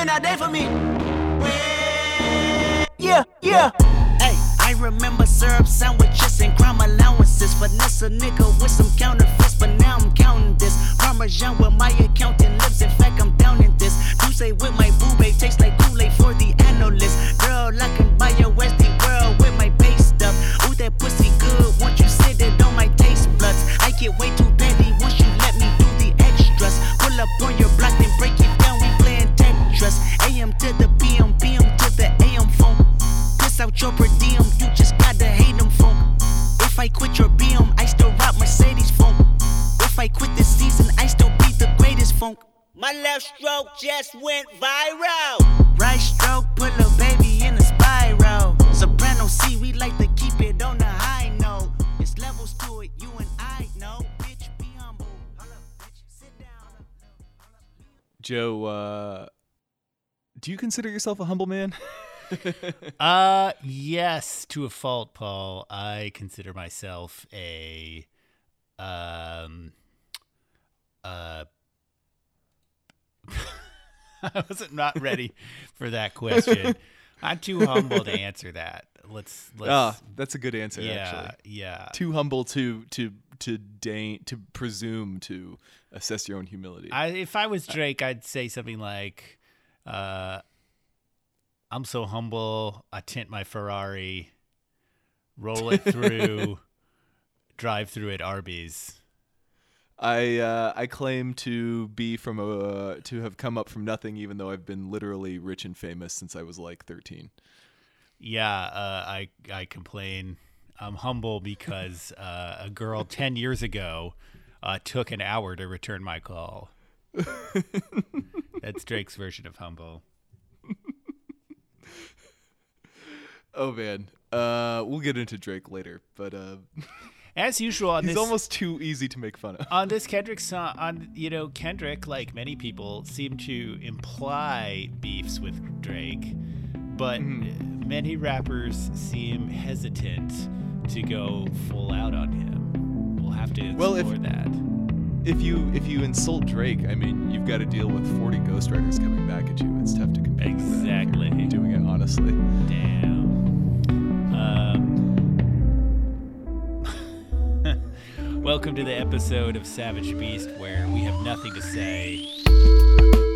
been that day for me. Yeah, yeah. Hey, I remember syrup sandwiches and crime allowances. Finesse a nigga with some counterfeits, but now I'm counting this. Parmesan with my accountant lips. In fact, I'm down in this. Say with my boo babe tastes like Kool-Aid for the analyst. Girl, I can buy your Westie world with my base stuff. Ooh, that pussy good. Once you sit it on my taste buds, I get way just went viral. Right stroke put a baby in a spiral. Soprano C, we like to keep it on the high note. It's levels to it, you and I know. Bitch, be humble. Hold up, bitch, sit down. Joe, uh, do you consider yourself a humble man? Uh, yes, to a fault, Paul. I consider myself a, um, uh, I wasn't not ready for that question. I'm too humble to answer that. Let's, let's, Ah, that's a good answer. yeah, Actually, yeah. too humble to to to deign to presume to assess your own humility. I, if I was Drake, I'd say something like, uh, "I'm so humble. I tint my Ferrari, roll it through, drive through at Arby's." I uh, I claim to be from a to have come up from nothing, even though I've been literally rich and famous since I was like 13. Yeah, uh, I I complain. I'm humble because uh, a girl ten years ago uh, took an hour to return my call. That's Drake's version of humble. Oh man, uh, we'll get into Drake later, but uh, As usual on he's this almost too easy to make fun of. on this Kendrick song, on you know Kendrick, like many people, seem to imply beefs with Drake, but many rappers seem hesitant to go full out on him. We'll have to explore Well, if- that. If you if you insult Drake, I mean, you've got to deal with 40 ghostwriters coming back at you. It's tough to compete Exactly. doing it honestly. Damn. Um, welcome to the episode of Savage Beast where we have nothing to say.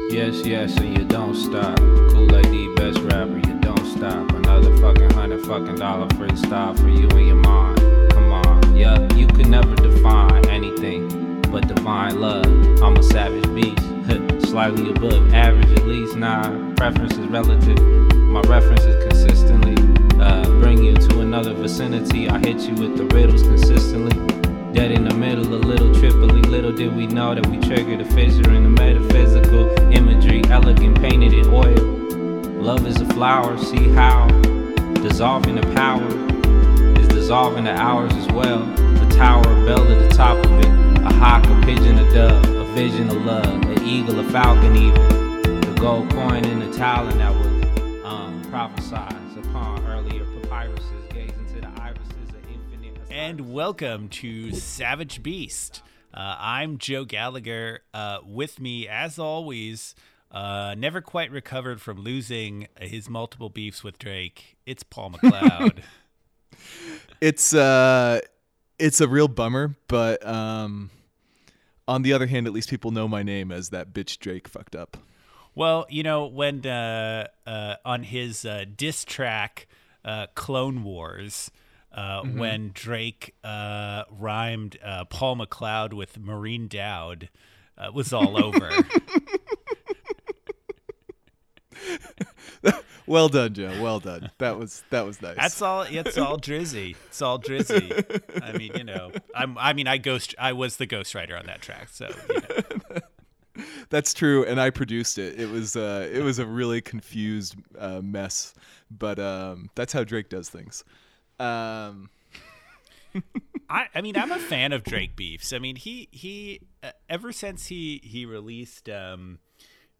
Yes, yes, and you don't stop. Kool Aid the best rapper, you don't stop. Another fucking hundred fucking dollar freestyle for you and your mind. Come on, yeah, you can never define anything but divine love. I'm a savage beast, slightly above average at least. Nah, preference is relative. My reference is consistently uh, bring you to another vicinity. I hit you with the riddles consistently. Dead in the middle, a little Tripoli. Little did we know that we triggered a fissure in the metaphysical imagery, elegant painted in oil. Love is a flower, see how dissolving the power is dissolving the hours as well. The tower, a bell at the top of it, a hawk, a pigeon, a dove, a vision of love, an eagle, a falcon, even the gold coin in the talent that was um, prophesied And welcome to Savage Beast. Uh, I'm Joe Gallagher. Uh, with me, as always, uh, never quite recovered from losing his multiple beefs with Drake. It's Paul McLeod. It's uh, it's a real bummer, but um, on the other hand, at least people know my name as that bitch Drake fucked up. well, you know when uh, uh, on his uh, diss track, uh, Clone Wars. Uh, When Drake uh, rhymed uh, Paul McLeod with Marine Dowd, uh, it was all over. Well done, Joe. Well done. That was that was nice. That's all. It's all drizzy. It's all drizzy. I mean, you know, I'm. I mean, I ghost. I was the ghostwriter on that track. So you know. That's true, and I produced it. It was uh, it was a really confused uh, mess, but um, that's how Drake does things. Um, I. I mean, I'm a fan of Drake beefs. I mean, he he. Uh, ever since he he released um,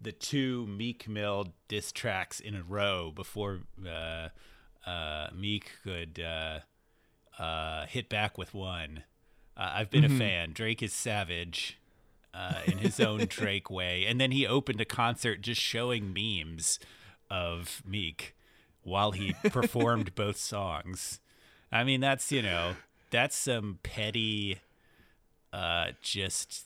the two Meek Mill diss tracks in a row before uh, uh, Meek could uh, uh, hit back with one. Uh, I've been a fan. Drake is savage. uh, in his own Drake way, and then he opened a concert just showing memes of Meek while he performed both songs. I mean, that's you know, that's some petty, uh, just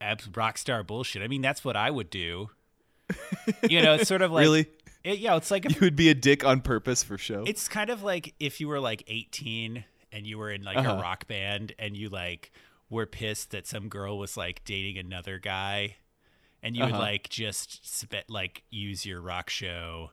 abs- rock star bullshit. I mean, that's what I would do. You know, it's sort of like really? It, yeah, it's like You would be a dick on purpose for show. it's kind of like if you were like 18 and you were in like Uh-huh. a rock band and you like were pissed that some girl was like dating another guy and you would Uh-huh. like just spe- like use your rock show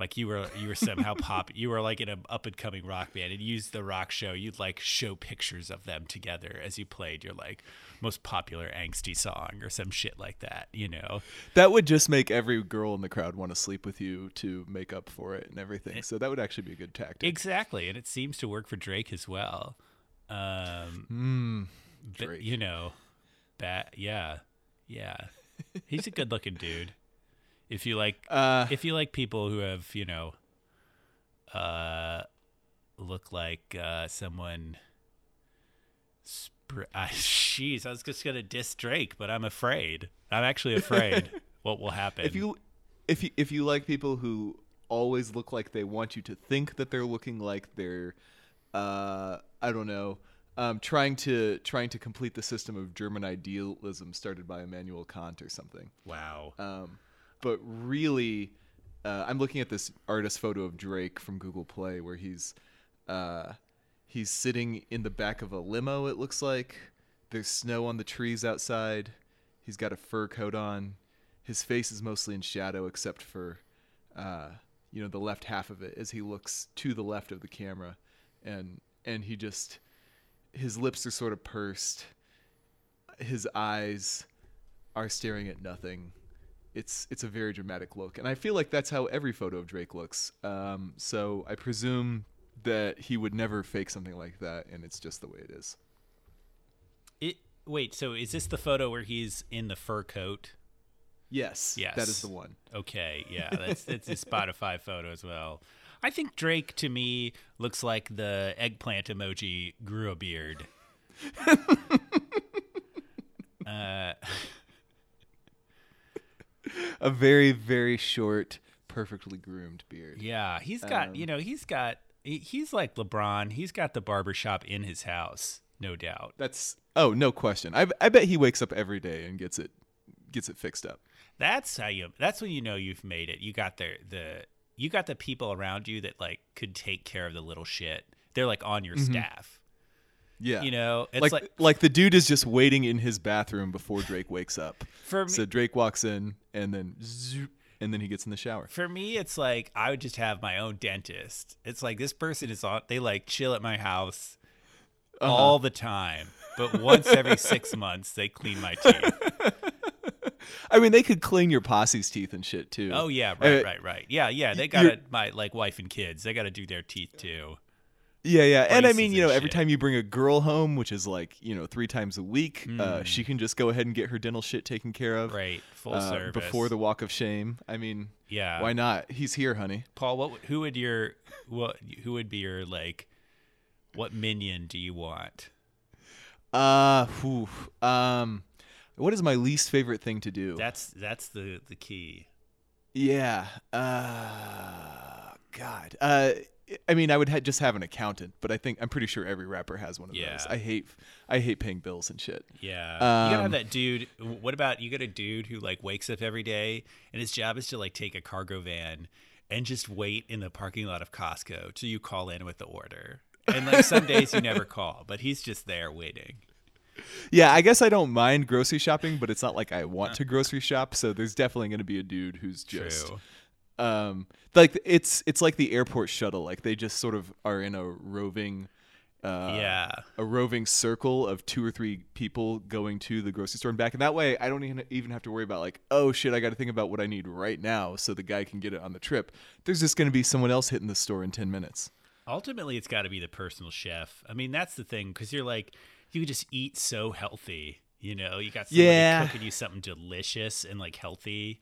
like you were you were somehow pop you were like in an up and coming rock band and use the rock show you'd like show pictures of them together as you played your like most popular angsty song or some shit like that you know that would just make every girl in the crowd want to sleep with you to make up for it and everything. So that would actually be a good tactic. Exactly, and it seems to work for Drake as well. Um, but, Drake. you know, bat, yeah, yeah, he's a good-looking dude. If you like, Uh, if you like people who have, you know, uh, look like uh, someone. Spr- I, jeez, I was just gonna diss Drake, but I'm afraid. I'm actually afraid what will happen. if you if you if you like people who always look like they want you to think that they're looking like they're uh I don't know um trying to trying to complete the system of German idealism started by Immanuel Kant or something. wow, Um but really uh, I'm looking at this artist photo of Drake from Google Play where he's uh he's sitting in the back of a limo it looks like. There's snow on the trees outside. He's got a fur coat on. His face is mostly in shadow except for uh you know the left half of it as he looks to the left of the camera. And and he just his lips are sort of pursed. His eyes are staring at nothing it's it's a very dramatic look and i feel like that's how every photo of drake looks um, so i presume that he would never fake something like that and it's just the way it is it. Wait, so is this the photo where he's in the fur coat? yes Yes. that is the one Okay, yeah, that's that's a Spotify photo as well. I think Drake to me looks like the eggplant emoji grew a beard. uh, a very very short perfectly groomed beard yeah, he's got um, you know he's got he- he's like LeBron. He's got the barbershop in his house, no doubt. that's oh no question I, I bet he wakes up every day and gets it gets it fixed up That's how you. That's when you know you've made it. You got the the you got the people around you that like could take care of the little shit. They're like on your mm-hmm. staff. Yeah You know, it's like, like, like the dude is just waiting in his bathroom before Drake wakes up. For me- so Drake walks in and then zoop, and then he gets in the shower. For me, it's like I would just have my own dentist. It's like this person is on. They like chill at my house Uh-huh. all the time, but once every six months they clean my teeth. I mean, they could clean your posse's teeth and shit too. Oh yeah, right, Uh, right, right. Yeah, yeah. They got my like wife and kids. They got to do their teeth too. Yeah, yeah. And I mean, you know, every shit. time you bring a girl home, which is like, you know, three times a week, Hmm. uh, she can just go ahead and get her dental shit taken care of. Right, full uh, service Before the walk of shame. I mean, Yeah. why not? He's here, honey. Paul, what who would your what who would be your like what minion do you want? Uh, whew, um, what is my least favorite thing to do? That's that's the the key. Yeah. Uh, God. Uh, I mean, I would ha- just have an accountant, but I think I'm pretty sure every rapper has one of Yeah. those. I hate, I hate paying bills and shit. Yeah, you gotta have Um, that dude. What about you? Got a dude who like wakes up every day and his job is to like take a cargo van and just wait in the parking lot of Costco till you call in with the order. And like some days you never call, but he's just there waiting. Yeah, I guess I don't mind grocery shopping, but it's not like I want to grocery shop. So there's definitely going to be a dude who's just, True. Um, like it's it's like the airport shuttle. Like they just sort of are in a roving, uh, yeah. a roving circle of two or three people going to the grocery store and back. And that way, I don't even even have to worry about like, oh shit, I got to think about what I need right now, so the guy can get it on the trip. There's just going to be someone else hitting the store in ten minutes. Ultimately, it's got to be the personal chef. I mean, that's the thing because you're like, you could just eat so healthy. You know, you got somebody Yeah. cooking you something delicious and like healthy.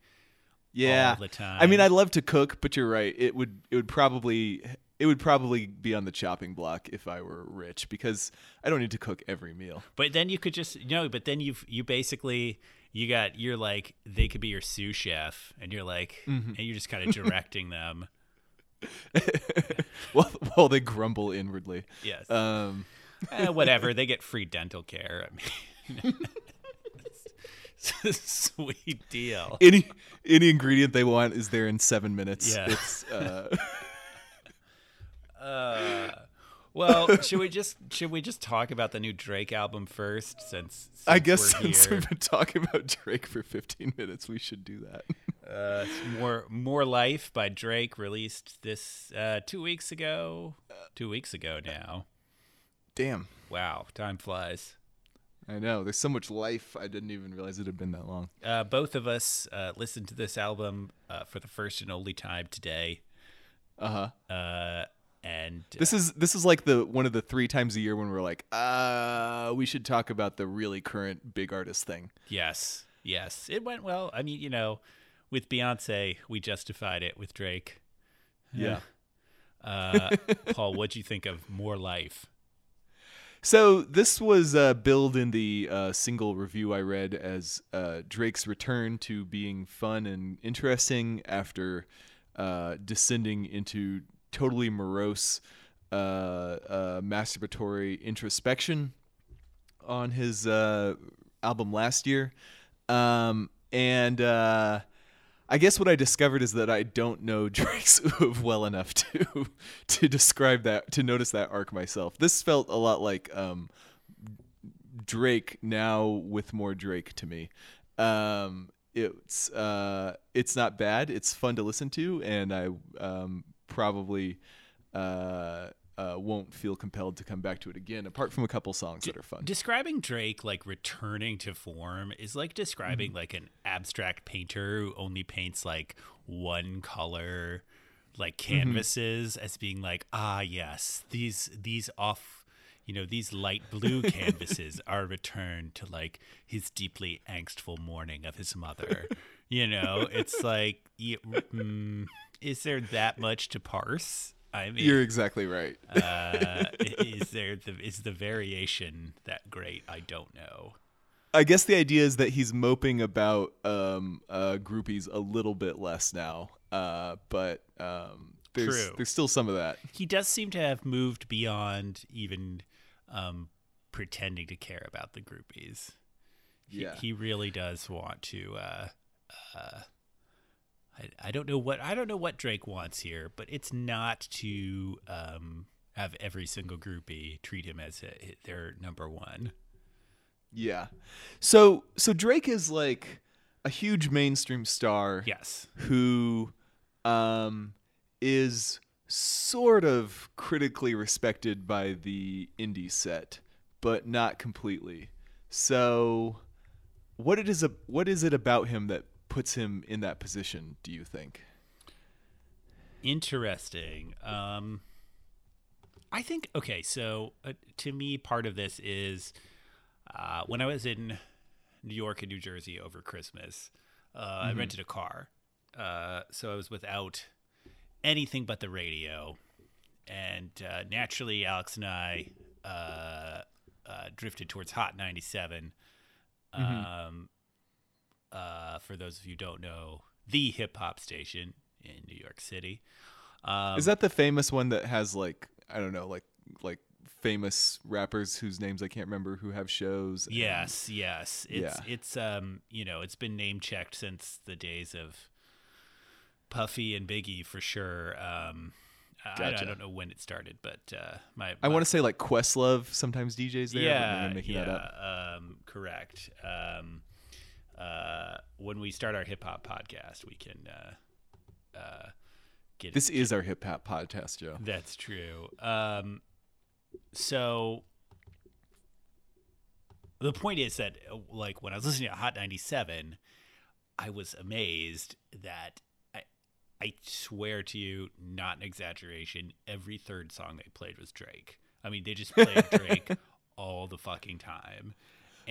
Yeah, the I mean. I love to cook, but you're right. It would it would probably it would probably be on the chopping block if I were rich because I don't need to cook every meal. But then you could just you know, but then you've you basically you got you're like they could be your sous chef and you're like Mm-hmm. and you're just kind of directing them. While, while they grumble inwardly. Yes. Um, Eh, whatever, they get free dental care. I mean sweet deal. any any ingredient they want is there in seven minutes. Yeah. It's uh, Uh, well, should we just should we just talk about the new Drake album first since, since I guess since here? we've been talking about Drake for 15 minutes, we should do that. Uh, more More Life by Drake released this uh, two weeks ago. Two weeks ago now. Damn. Wow, time flies. I know. There's so much life. I didn't even realize it had been that long. Uh, both of us uh, listened to this album uh, for the first and only time today. Uh huh. Uh, and uh, This is this is like the one of the three times a year when we're like, uh, we should talk about the really current big artist thing. yes, yes, it went well. I mean, you know, with Beyonce, we justified it. With Drake, Yeah. uh, Paul, what'd you think of More Life? So this was uh, billed in the uh, single review I read as uh, Drake's return to being fun and interesting after uh, descending into totally morose, uh, uh, masturbatory introspection on his album last year. Um, and I guess what I discovered is that I don't know Drake's Oeuvre well enough to to describe that to notice that arc myself. This felt a lot like um, Drake now with more Drake to me. Um, it's uh, it's not bad. It's fun to listen to, and I um, probably uh, uh, won't feel compelled to come back to it again. Apart from a couple songs that are fun. Describing Drake like returning to form is like describing like an abstract painter who only paints like one color like canvases as being like ah yes these these off you know these light blue canvases are returned to like his deeply angstful mourning of his mother you know it's like y- mm, is there that much to parse i mean You're exactly right. uh, is there the is the variation that great? I don't know. I guess the idea is that he's moping about um, uh, groupies a little bit less now, uh, but um, there's True. there's still some of that. He does seem to have moved beyond even um, pretending to care about the groupies. He, Yeah. he really does want to. Uh, uh, I, I don't know what I don't know what Drake wants here, but it's not to um, have every single groupie treat him as a, their number one. Yeah. So so Drake is like a huge mainstream star Yes. who um, is sort of critically respected by the indie set, but not completely. So what it is a, what is it about him that puts him in that position, do you think? Interesting. Um, I think okay. So uh, to me, part of this is uh, when I was in New York and New Jersey over Christmas, uh, I rented a car, uh, so I was without anything but the radio, and uh, naturally, Alex and I uh, uh, drifted towards Hot ninety seven. Um, uh, for those of you who don't know, the hip hop station in New York City. Um, is that the famous one that has like I don't know, like like famous rappers whose names I can't remember who have shows? and- Yes, yes. It's Yeah. it's um you know it's been name checked since the days of Puffy and Biggie for sure. Um, I- I, don't know when it started, but uh, my, I want to say like Questlove sometimes DJs there. yeah making yeah that up. um correct. Um, uh, when we start our hip hop podcast, we can uh, uh, get This is our hip hop podcast, Joe. That's true. Um, so the point is that, like, when I was listening to Hot 97, I was amazed that I, I swear to you, not an exaggeration, every third song they played was Drake. I mean, they just played Drake all the fucking time.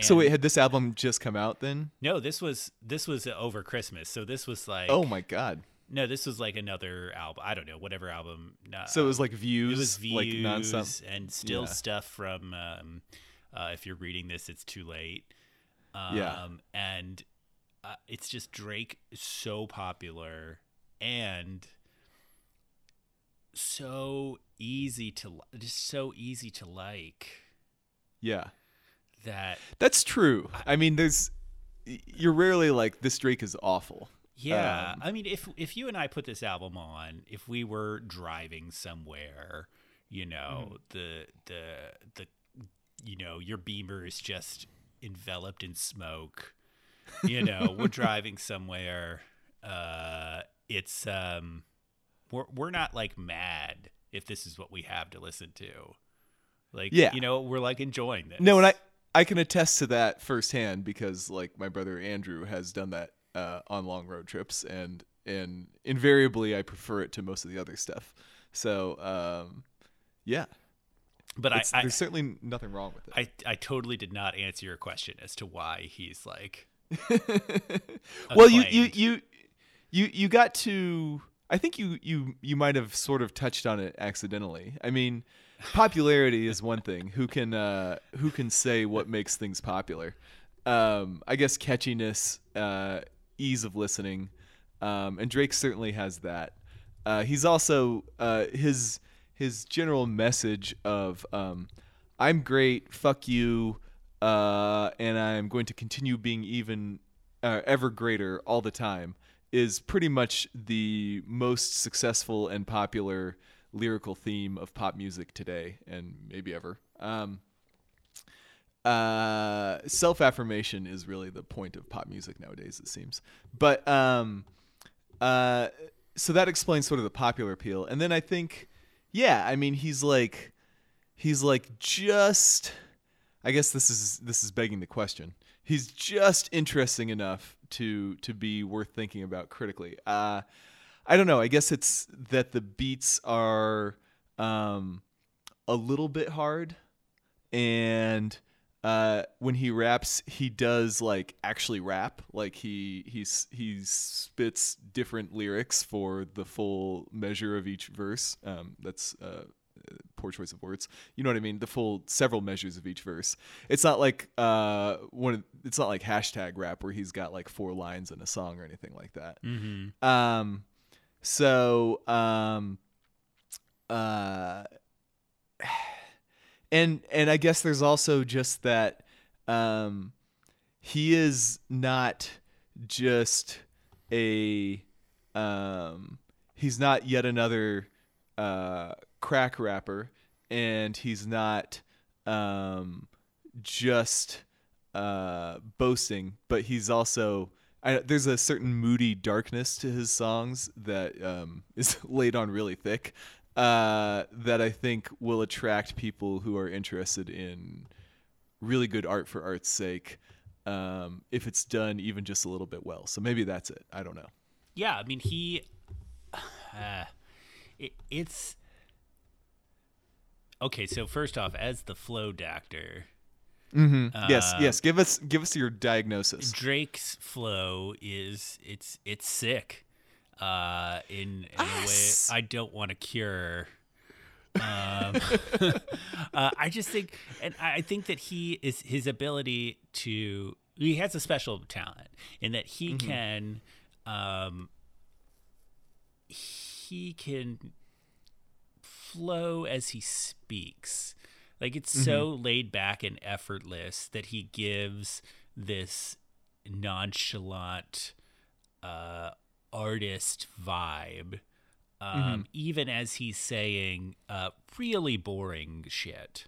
So wait, had this album just come out then? no, this was this was over Christmas, so this was like Oh my god. No, this was like another album. I don't know, whatever album. Uh, So it was like views, it was views like nonstop. and still Yeah. stuff from. Um, uh, if you're reading this, it's too late. Um, Yeah. and uh, it's just Drake is so popular and so easy to just so easy to like Yeah, that that's true. I mean, there's you're rarely like this Drake is awful. Yeah, Um, I mean, if if you and I put this album on, if we were driving somewhere, you know, Mm. the the the, you know, your Beamer is just enveloped in smoke. You know, we're driving somewhere. Uh, it's um, we're we're not like mad if this is what we have to listen to. Like, Yeah. you know, we're like enjoying this. No, and I I can attest to that firsthand because like my brother Andrew has done that uh, on long road trips, and and invariably I prefer it to most of the other stuff. So um, yeah, but I, I there's certainly nothing wrong with it. I I totally did not answer your question as to why he's like well, you, you you you you got to. I think you you you might have sort of touched on it accidentally. I mean, popularity is one thing. Who can uh, who can say what makes things popular? Um, I guess catchiness, uh, ease of listening, um, and Drake certainly has that. Uh, he's also uh, his his general message of um, "I'm great, fuck you," uh, and I'm going to continue being even uh, ever greater all the time is pretty much the most successful and popular lyrical theme of pop music today and maybe ever. Um, uh, self affirmation is really the point of pop music nowadays, it seems. But um, uh, so that explains sort of the popular appeal. And then I think, yeah, I mean, he's like, he's like just. I guess this is this is begging the question. He's just interesting enough to to be worth thinking about critically. Uh, I don't know. I guess it's that the beats are um, a little bit hard, and uh, when he raps, he does like actually rap. Like he he's he spits different lyrics for the full measure of each verse. Um, that's uh, poor choice of words. You know what I mean? The full several measures of each verse. It's not like uh one. It's not like hashtag rap where he's got like four lines in a song or anything like that. Mm-hmm. Um, so um, uh, and and I guess there's also just that um, he is not just a um, he's not yet another uh, crack rapper, and he's not um, just uh, boasting, but he's also I, there's a certain moody darkness to his songs that um, is laid on really thick uh, that I think will attract people who are interested in really good art for art's sake um, if it's done even just a little bit well. So maybe that's it. I don't know. Yeah, I mean he. Uh, it, it's okay. So first off, as the flow doctor, yes, Uh, yes. Give us give us your diagnosis. Drake's flow is it's it's sick. Uh, in, in a way I don't want to cure. Um, uh, I just think, and I think that he is his ability to. He has a special talent in that he can, um, he can flow as he speaks. Like it's so laid back and effortless that he gives this nonchalant uh, artist vibe, um, even as he's saying uh, really boring shit.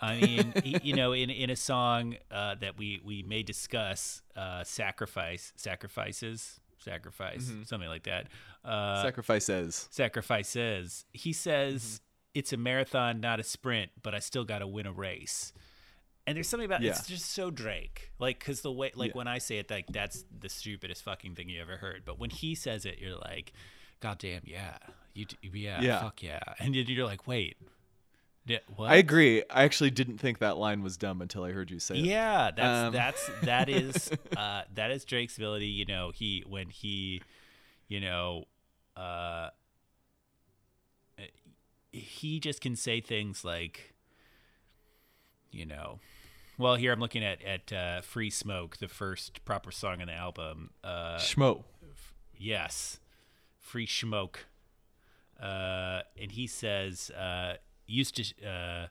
I mean, you know, in in a song uh, that we we may discuss, uh, sacrifice, sacrifices, sacrifice, something like that. Uh, Sacrifices. sacrifices. He says it's a marathon, not a sprint, but I still got to win a race. And there's something about Yeah. it's just so Drake, like because the way, like Yeah. when I say it, like that's the stupidest fucking thing you ever heard. But when he says it, you're like, God damn, yeah, you, d- yeah, Yeah. fuck yeah, and you're like, wait, what? I agree. I actually didn't think that line was dumb until I heard you say it. Yeah, that's Um. that's that is uh, that is Drake's ability. You know, he when he, you know, uh, he just can say things like, you know, well, here I'm looking at at uh, "Free Smoke," the first proper song on the album. Uh, Schmo. yes, "Free Smoke," uh, and he says, uh, "Used to." Uh,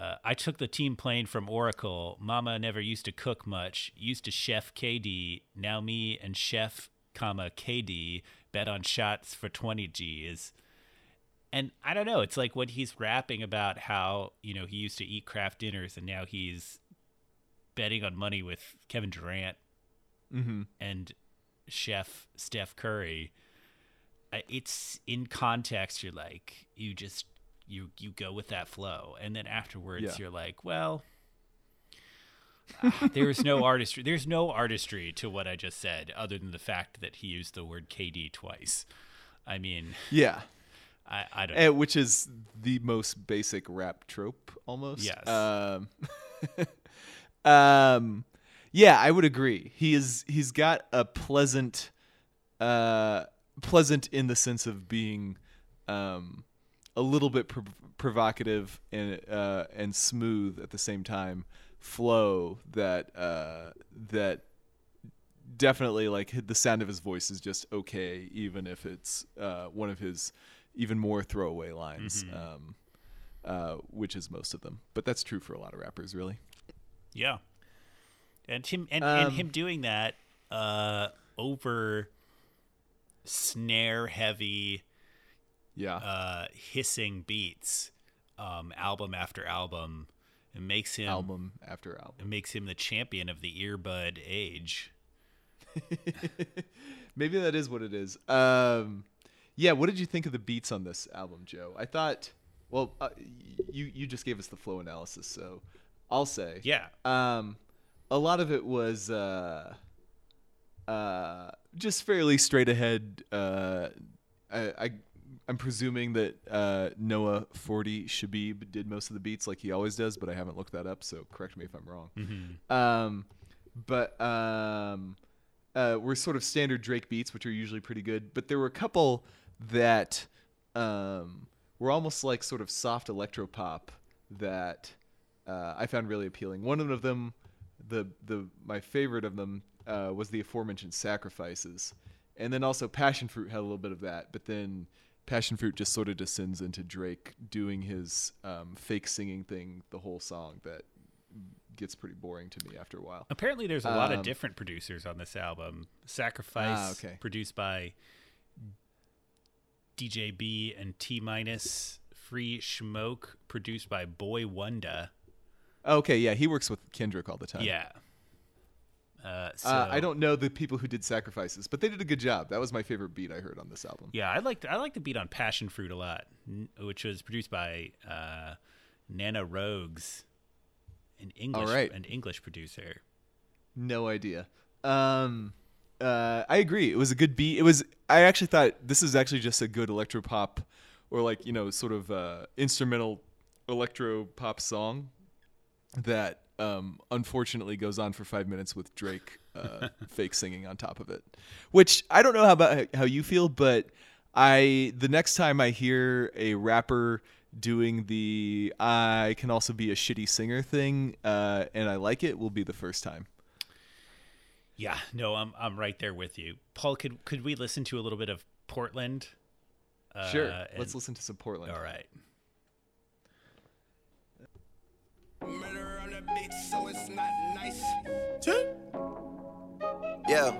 uh, I took the team plane from Oracle. Mama never used to cook much. Used to chef KD. Now me and chef, comma KD bet on shots for 20 G's. And I don't know. It's like when he's rapping about how you know he used to eat craft dinners and now he's betting on money with Kevin Durant and chef Steph Curry. It's in context. You're like you just you you go with that flow, and then afterwards Yeah. you're like, well, ah, there's no artistry. There's no artistry to what I just said, other than the fact that he used the word KD twice. I mean, Yeah. I, I don't. Eh, which is the most basic rap trope almost. Yes. Um, um, yeah, I would agree. He is. He's got a pleasant, uh, pleasant in the sense of being, um, a little bit prov- provocative and uh, and smooth at the same time. Flow that uh, that definitely like the sound of his voice is just okay, even if it's uh, one of his even more throwaway lines, um, uh, which is most of them. But that's true for a lot of rappers, really. Yeah. And him and, and Um, him doing that uh over snare heavy Yeah, uh hissing beats um album after album it makes him album after album. it makes him the champion of the earbud age. Maybe that is what it is. Um, yeah, what did you think of the beats on this album, Joe? I thought, well, uh, you you just gave us the flow analysis, so I'll say, Yeah. Um, a lot of it was uh, uh, just fairly straight ahead. Uh, I, I I'm presuming that uh, Noah Forty Shabib did most of the beats like he always does, but I haven't looked that up, so correct me if I'm wrong. Um, but um, uh, were sort of standard Drake beats, which are usually pretty good. But there were a couple that um, were almost like sort of soft electro pop that uh, I found really appealing. One of them, the the my favorite of them, uh, was the aforementioned "Sacrifices," and then also "Passion Fruit" had a little bit of that, but then. Passion Fruit just sort of descends into Drake doing his um, fake singing thing the whole song that gets pretty boring to me after a while. Apparently there's a lot of Um, different producers on this album. Sacrifice Ah, okay. produced by DJ B and T minus Free Smoke produced by Boy Wonder. Okay, yeah, he works with Kendrick all the time. Yeah. Uh, so, Uh, I don't know the people who did Sacrifices, but they did a good job. That was my favorite beat I heard on this album. Yeah, I liked I like the beat on Passion Fruit a lot, which was produced by uh, Nana Rogues, an English right. an English producer. No idea. Um, uh, I agree. It was a good beat. It was. I actually thought this is actually just a good electro pop, or like you know, sort of uh, instrumental electro pop song that um, unfortunately goes on for five minutes with Drake uh, fake singing on top of it. Which I don't know how about how you feel, but I the next time I hear a rapper doing the I can also be a shitty singer thing, uh, and I like it, will be the first time. Yeah, no, I'm I'm right there with you, Paul. Could could we listen to a little bit of Portland? Sure. Uh, Let's listen to some Portland. All right. Murder on the beat, so it's not nice. Yeah.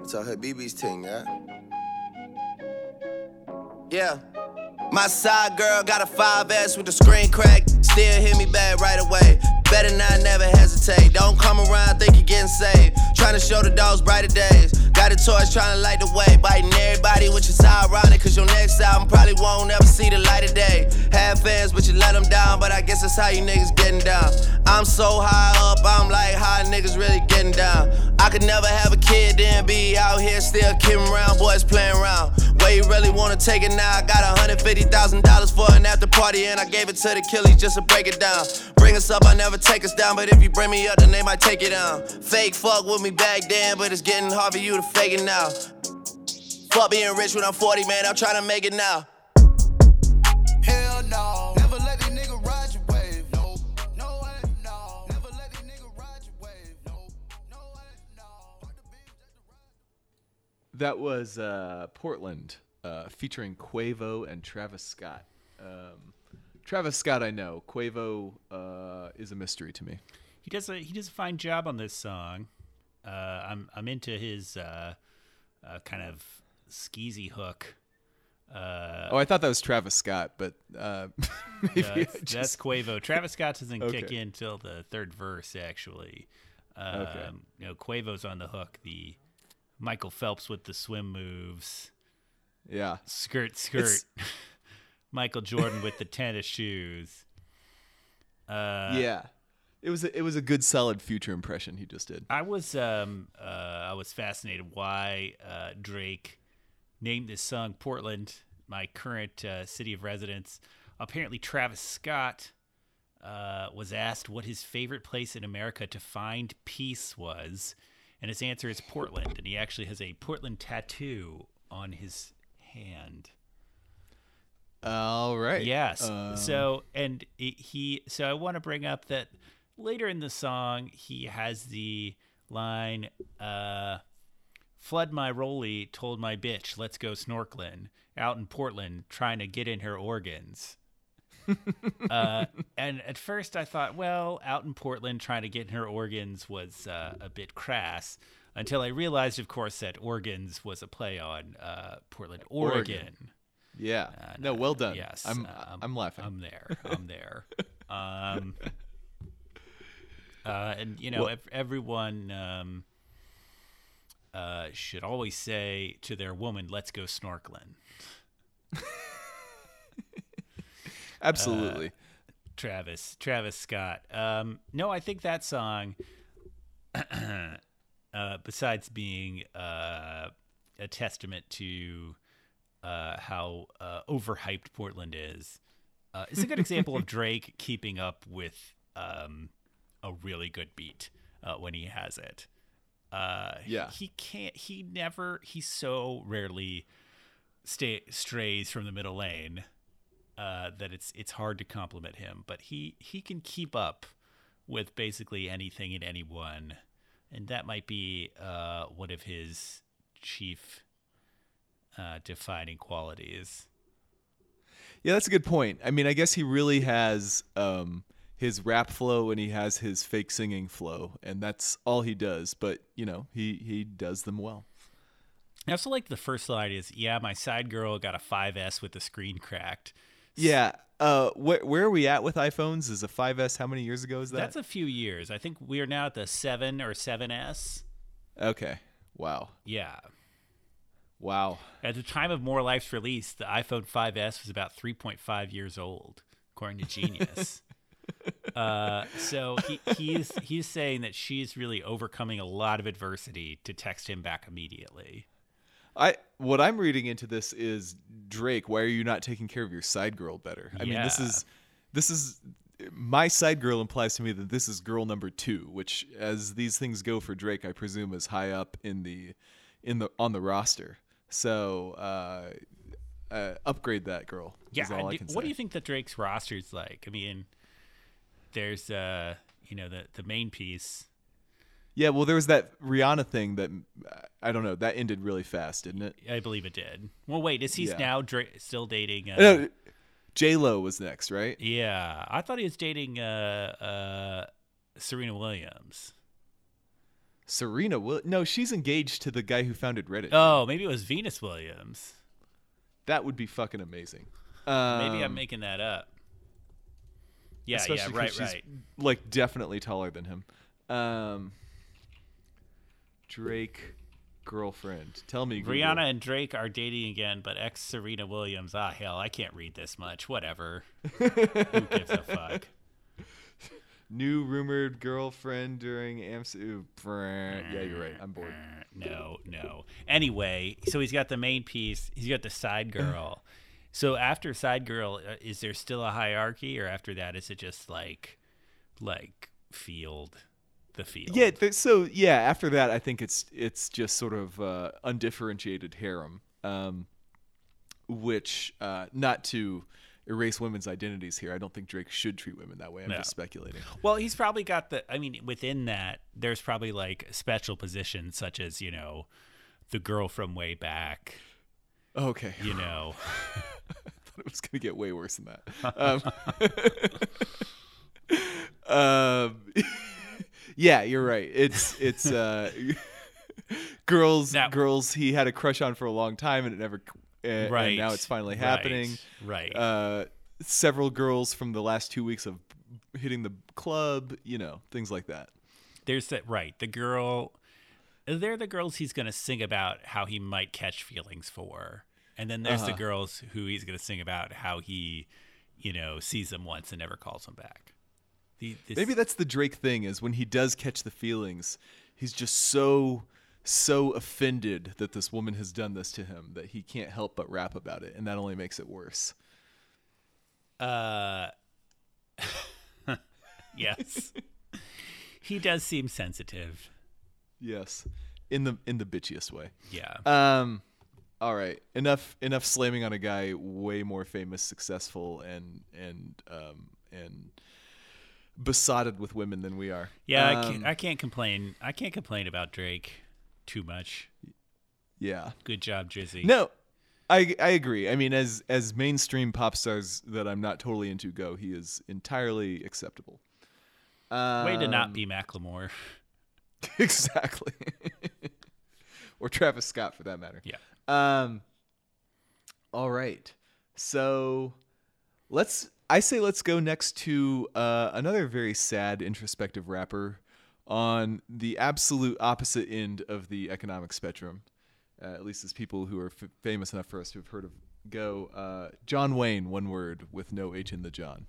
It's a Habibi's thing, yeah. Yeah. My side girl got a 5S with the screen cracked. Still hit me back right away. Better not never hesitate. Don't come around, think you're getting saved. Trying to show the dogs brighter days. Got a torch trying to light the way. Biting everybody, which is ironic. Cause your next album probably won't ever see the light of day. Have fans, but you let them down. But I guess that's how you niggas getting down. I'm so high up, I'm like, how niggas really getting down. I could never have a kid, then be out here still kidding around, boys playing around. Where you really wanna take it now? I got $150,000 for an after party, and I gave it to the killies just to break it down. Bring us up, I never take us down, but if you bring me up, then they might take it down. Fake fuck with me back then, but it's getting hard for you to fake it now. Fuck being rich when I'm 40, man. I'm trying to make it now. That was uh, Portland, uh, featuring Quavo and Travis Scott. Um, Travis Scott, I know. Quavo uh, is a mystery to me. He does a he does a fine job on this song. Uh, I'm I'm into his uh, uh, kind of skeezy hook. Uh, Oh, I thought that was Travis Scott, but uh, maybe that's, just- that's Quavo. Travis Scott doesn't kick in till the third verse, actually. Um, Okay. You know, Quavo's on the hook. The Michael Phelps with the swim moves, yeah. skirt, skirt. Michael Jordan with the tennis shoes. Uh, yeah. It was a, it was a good solid future impression he just did. I was um uh I was fascinated why uh Drake named this song Portland, my current uh, city of residence. Apparently Travis Scott uh, was asked what his favorite place in America to find peace was, and his answer is Portland, and he actually has a Portland tattoo on his hand. All right. Yes. Um, so and he so I want to bring up that later in the song he has the line uh flood my rolly told my bitch let's go snorkeling out in Portland trying to get in her organs. Uh, and at first I thought, well, out in Portland trying to get in her organs was uh, a bit crass until I realized, of course, that organs was a play on uh, Portland, Oregon. Oregon. Yeah. Uh, no, well done. Yes, I'm uh, I'm laughing. I'm there. I'm there. um, uh, and you know, Well- ev- everyone um, uh, should always say to their woman, "Let's go snorkeling." Absolutely. Travis, Travis Scott. Um, no, I think that song, uh, besides being uh, a testament to uh, how uh, overhyped Portland is, uh, it's a good example of Drake keeping up with um, a really good beat uh, when he has it. Uh, Yeah. he can't. He never. He so rarely stay strays from the middle lane uh, that it's it's hard to compliment him, but he he can keep up with basically anything and anyone, and that might be uh, one of his chief uh, defining qualities. Yeah, that's a good point. I mean, I guess he really has um, his rap flow and he has his fake singing flow, and that's all he does. But you know, he he does them well. I also like the first line is, "Yeah, my side girl got a 5S with the screen cracked." Yeah. Uh, where where are we at with iPhones? Is a 5S? How many years ago is that? That's a few years. I think we are now at the seven or 7S. okay. Wow. Yeah. Wow. At the time of More Life's release, the iPhone 5S was about 3.5 years old, according to Genius. uh, so he, he's he's saying that she's really overcoming a lot of adversity to text him back immediately. I what I'm reading into this is Drake. Why are you not taking care of your side girl better? I mean, this is this is my side girl implies to me that this is girl number two, which, as these things go for Drake, I presume is high up in the in the on the roster. So uh, uh, upgrade that girl. Yeah. is all I do- can what do you think that Drake's roster's like? I mean, there's uh, you know, the the main piece. Yeah, well, there was that Rihanna thing that I don't know that ended really fast, didn't it? I believe it did. Well, wait, is he Yeah. now Dra- still dating? Uh, No, J Lo was next, right? Yeah, I thought he was dating uh, uh, Serena Williams. Serena will no, she's engaged to the guy who founded Reddit. Oh, maybe it was Venus Williams. That would be fucking amazing. Maybe I'm Um, making that up. Yeah, yeah, especially 'cause right, she's, right. Like definitely taller than him. Um, Drake girlfriend. Tell me, Google. Rihanna and Drake are dating again, but ex Serena Williams. Ah, hell, I can't read this much. Whatever. Who gives a fuck? new rumored girlfriend during Amsterdam. Yeah, you're right. I'm bored. No, no. Anyway, so he's got the main piece. He's got the side girl. so after side girl, uh, is there still a hierarchy, or after that, is it just like, like field, the field? Yeah. Th- so yeah, after that, I think it's it's just sort of uh, undifferentiated harem. um, which uh, not to erase women's identities here. I don't think Drake should treat women that way. I'm No. just speculating. Well, he's probably got the. I mean, within that, there's probably like special positions such as you know, the girl from way back. Okay, You know, I thought it was going to get way worse than that. Um, um, yeah, you're right. It's it's uh, girls Now- girls he had a crush on for a long time and it never and, right and now it's finally happening. Right. Uh, several girls from the last two weeks of hitting the club, you know, things like that. there's that. Right. The girl. They're the girls he's going to sing about how he might catch feelings for, and then there's the Uh-huh. girls who he's going to sing about how he, you know, sees them once and never calls them back. The, this, Maybe that's the Drake thing is when he does catch the feelings, he's just so so offended that this woman has done this to him that he can't help but rap about it and that only makes it worse. Uh, yes. he does seem sensitive. Yes. In the in the bitchiest way. Yeah. Um all right. Enough enough slamming on a guy way more famous, successful and and um and besotted with women than we are. yeah, I, Um, can't, I can't complain. I can't complain about Drake too much. yeah. Good job, Jizzy. No, I I agree. I mean, as as mainstream pop stars that I'm not totally into go, he is entirely acceptable. Way to not Um, be Macklemore. exactly, or Travis Scott for that matter. Yeah. Um. All right, so let's. I say let's go next to uh, another very sad, introspective rapper on the absolute opposite end of the economic spectrum. Uh, at least as people who are f- famous enough for us to have heard of go. Uh, Jonwayne, one word with no H in the John.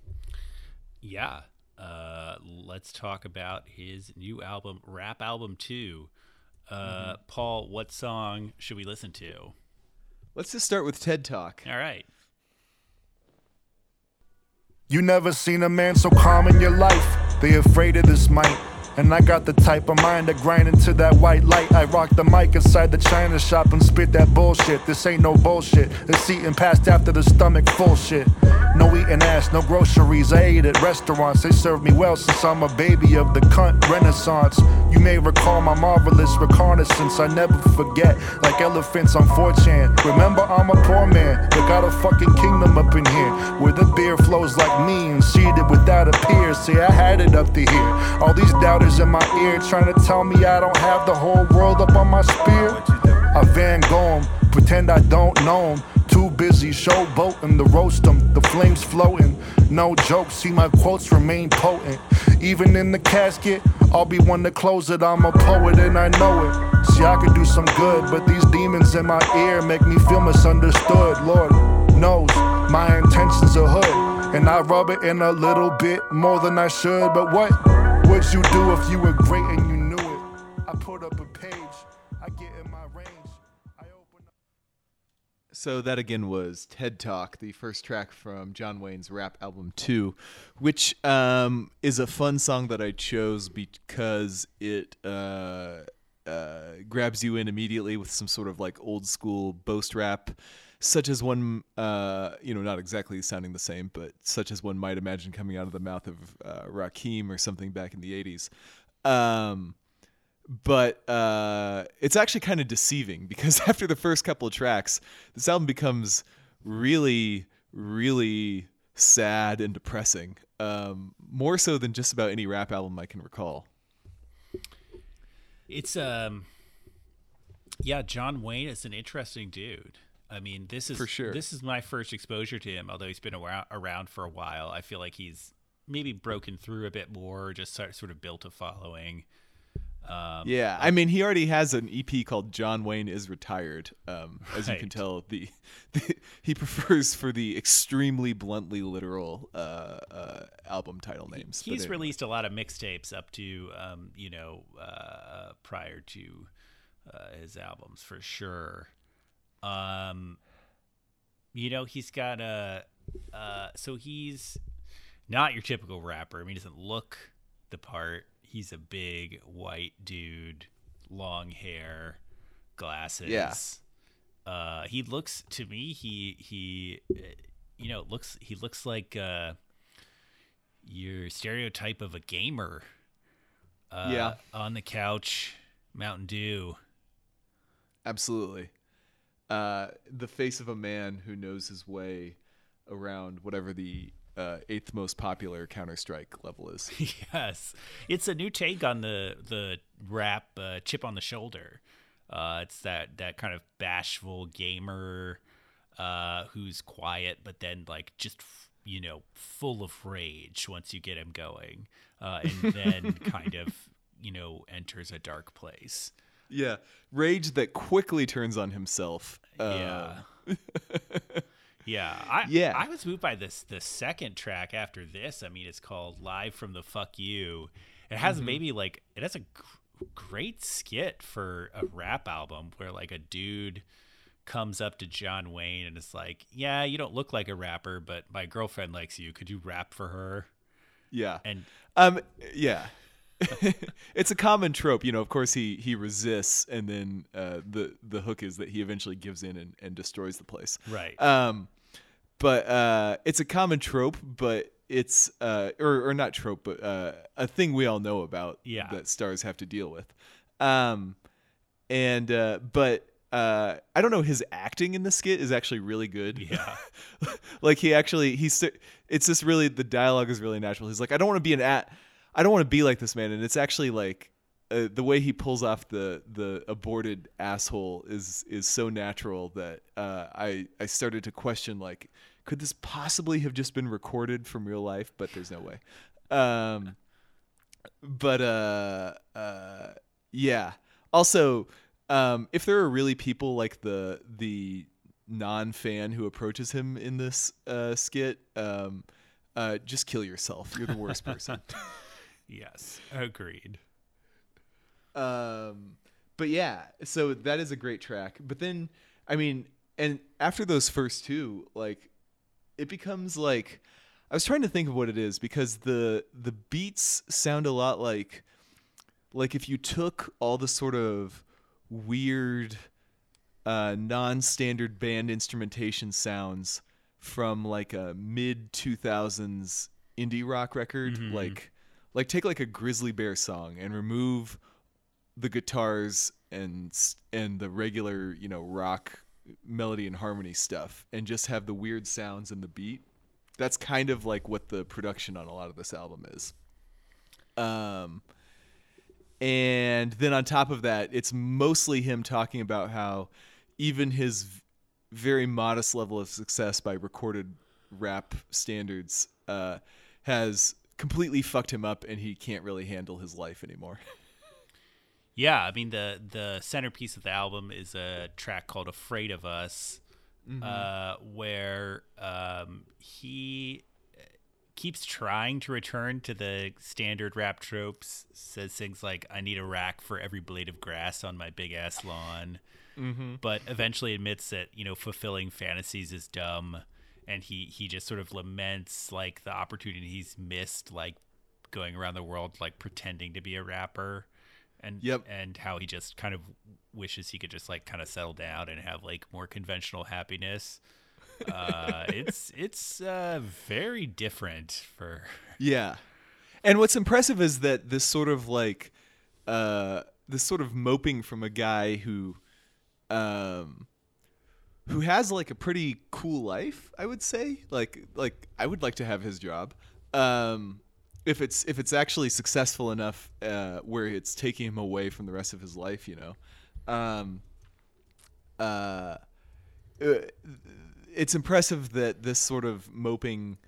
Yeah. Uh, let's talk about his new album, Rap Album 2. Uh, Mm-hmm. Paul, what song should we listen to? Let's just start with TED Talk. All right. You never seen a man so calm in your life. They afraid of this might. And I got the type of mind to grind into that white light. I rock the mic inside the china shop and spit that bullshit. This ain't no bullshit. It's eating past after the stomach full shit. No eating ass, no groceries. I ate at restaurants. They served me well since I'm a baby of the cunt renaissance. You may recall my marvelous reconnaissance. I never forget, like elephants on 4chan. Remember, I'm a poor man, but got a fucking kingdom up in here. Where the beer flows like me and seated without a peer. See, I had it up to here. All these doubters in my ear trying to tell me I don't have the whole world up on my spear. I Van Gogh 'em, pretend I don't know 'em. Too busy showboating to roast 'em. The flames floating. No joke, see my quotes remain potent. Even in the casket, I'll be one to close it. I'm a poet and I know it. See, I could do some good, but these demons in my ear make me feel misunderstood. Lord knows my intentions are hood. And I rub it in a little bit more than I should. But what would you do if you were great and you knew it? I put up a page, I get in my range, I open up. So that again was TED Talk, the first track from Jonwayne's rap album 2, which um, is a fun song that I chose because it uh, uh, grabs you in immediately with some sort of like old school boast rap, such as one, uh, you know, not exactly sounding the same, but such as one might imagine coming out of the mouth of uh, Rakim or something back in the 80s. Um, but uh, it's actually kind of deceiving because after the first couple of tracks, this album becomes really, really sad and depressing. Um, more so than just about any rap album I can recall. It's um yeah, Jonwayne is an interesting dude. I mean, this is For sure. this is my first exposure to him, although he's been around, around for a while. I feel like he's maybe broken through a bit more, just sort sort of built a following. Um, Yeah, I mean, he already has an EP called "Jonwayne is Retired." Um, as you can tell, the, the he prefers for the extremely bluntly literal uh, uh, album title names. But He's anyway. released a lot of mixtapes up to, um, you know, uh, prior to uh, his albums for sure. Um, you know, he's got a, uh, so he's not your typical rapper. I mean, he doesn't look the part. He's a big white dude, long hair, glasses. Yeah. Uh, he looks to me he he uh, you know looks he looks like uh, your stereotype of a gamer. Uh, Yeah. on the couch, Mountain Dew. Absolutely. Uh, the face of a man who knows his way around whatever the uh, eighth most popular Counter Strike level is. yes, it's a new take on the the rap uh, chip on the shoulder. Uh, it's that that kind of bashful gamer uh, who's quiet, but then like just f- you know full of rage once you get him going, uh, and then kind of you know enters a dark place. Yeah, rage that quickly turns on himself. Uh, Yeah. yeah. I, Yeah. I was moved by this the second track after this. I mean, it's called Live from the Fuck You. It Mm-hmm. has maybe like it has a gr- great skit for a rap album where like a dude comes up to Jonwayne and is like, "Yeah, you don't look like a rapper, but my girlfriend likes you. Could you rap for her?" Yeah. And Um. Yeah. it's a common trope, you know. Of course, he he resists, and then uh, the the hook is that he eventually gives in and, and destroys the place. Right. Um, but uh, it's a common trope, but it's uh, or or not trope, but uh, a thing we all know about. Yeah. That stars have to deal with. Um, and uh, but uh, I don't know. His acting in the skit is actually really good. Yeah. like he actually he's it's just really the dialogue is really natural. He's like, I don't want to be an at, I don't want to be like this man, and it's actually like. Uh, the way he pulls off the the aborted asshole is is so natural that uh, I I started to question like could this possibly have just been recorded from real life? But there's no way. Um but uh uh yeah. Also um if there are really people like the the non-fan who approaches him in this uh skit um uh just kill yourself. You're the worst person yes. Agreed. um but yeah so that is a great track but then i mean and after those first two like it becomes like i was trying to think of what it is because the the beats sound a lot like like if you took all the sort of weird uh non-standard band instrumentation sounds from like a mid 2000s indie rock record like like take like a grizzly bear song and remove the guitars and and the regular you know rock melody and harmony stuff and just have the weird sounds and the beat. That's kind of like what the production on a lot of this album is. Um and then on top of that it's mostly him talking about how even his very modest level of success by recorded rap standards uh, has completely fucked him up and he can't really handle his life anymore. Yeah, I mean the the centerpiece of the album is a track called "Afraid of Us," uh, where um, he keeps trying to return to the standard rap tropes. Says things like, "I need a rack for every blade of grass on my big ass lawn," but eventually admits that you know fulfilling fantasies is dumb, and he he just sort of laments like the opportunity he's missed, like going around the world like pretending to be a rapper and Yep. and how he just kind of wishes he could just like kind of settle down and have like more conventional happiness. Uh, it's it's uh, very different for Yeah. And what's impressive is that this sort of like uh this sort of moping from a guy who um who has like a pretty cool life, I would say. Like like I would like to have his job. Um if it's if it's actually successful enough uh where it's taking him away from the rest of his life, you know. Um uh uh, it's impressive that this sort of moping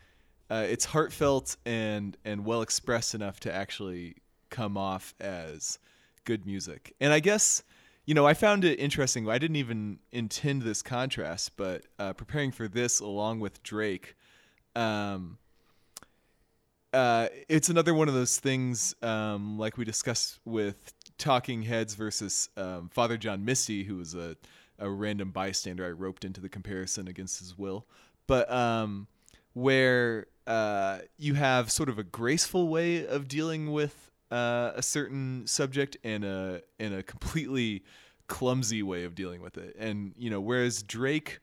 uh, it's heartfelt and and well expressed enough to actually come off as good music and i guess you know i found it interesting i didn't even intend this contrast but uh, preparing for this along with drake um, uh, it's another one of those things um, like we discussed with Talking Heads versus um, Father John Misty, who was a, a random bystander I roped into the comparison against his will. But um, where uh, you have sort of a graceful way of dealing with uh, a certain subject and a and a completely clumsy way of dealing with it. And you know, whereas Drake,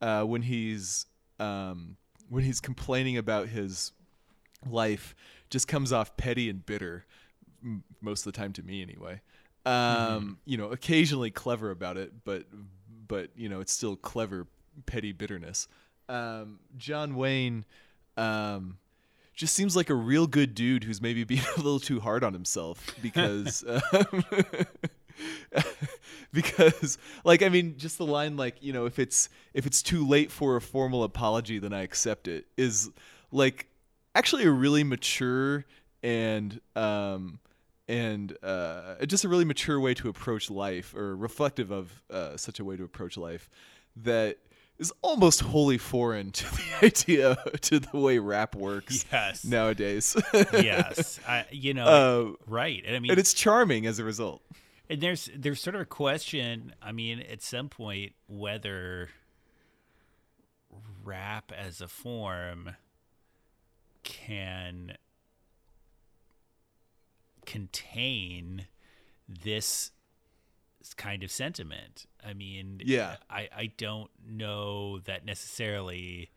uh, when he's um, when he's complaining about his life, just comes off petty and bitter m- most of the time to me anyway. Um, You know, occasionally clever about it, but but you know, it's still clever petty bitterness. Um, Jonwayne. Um, just seems like a real good dude who's maybe being a little too hard on himself because um, because like I mean just the line like you know if it's if it's too late for a formal apology then I accept it is like actually a really mature and um and uh, just a really mature way to approach life or reflective of uh, such a way to approach life that is almost wholly foreign to the idea to the way rap works Yes. nowadays yes, I, you know, Uh, right. And I mean, and it's charming as a result And there's there's sort of a question. I mean, at some point, whether rap as a form can contain this kind of sentiment. I mean, Yeah. I I don't know that necessarily.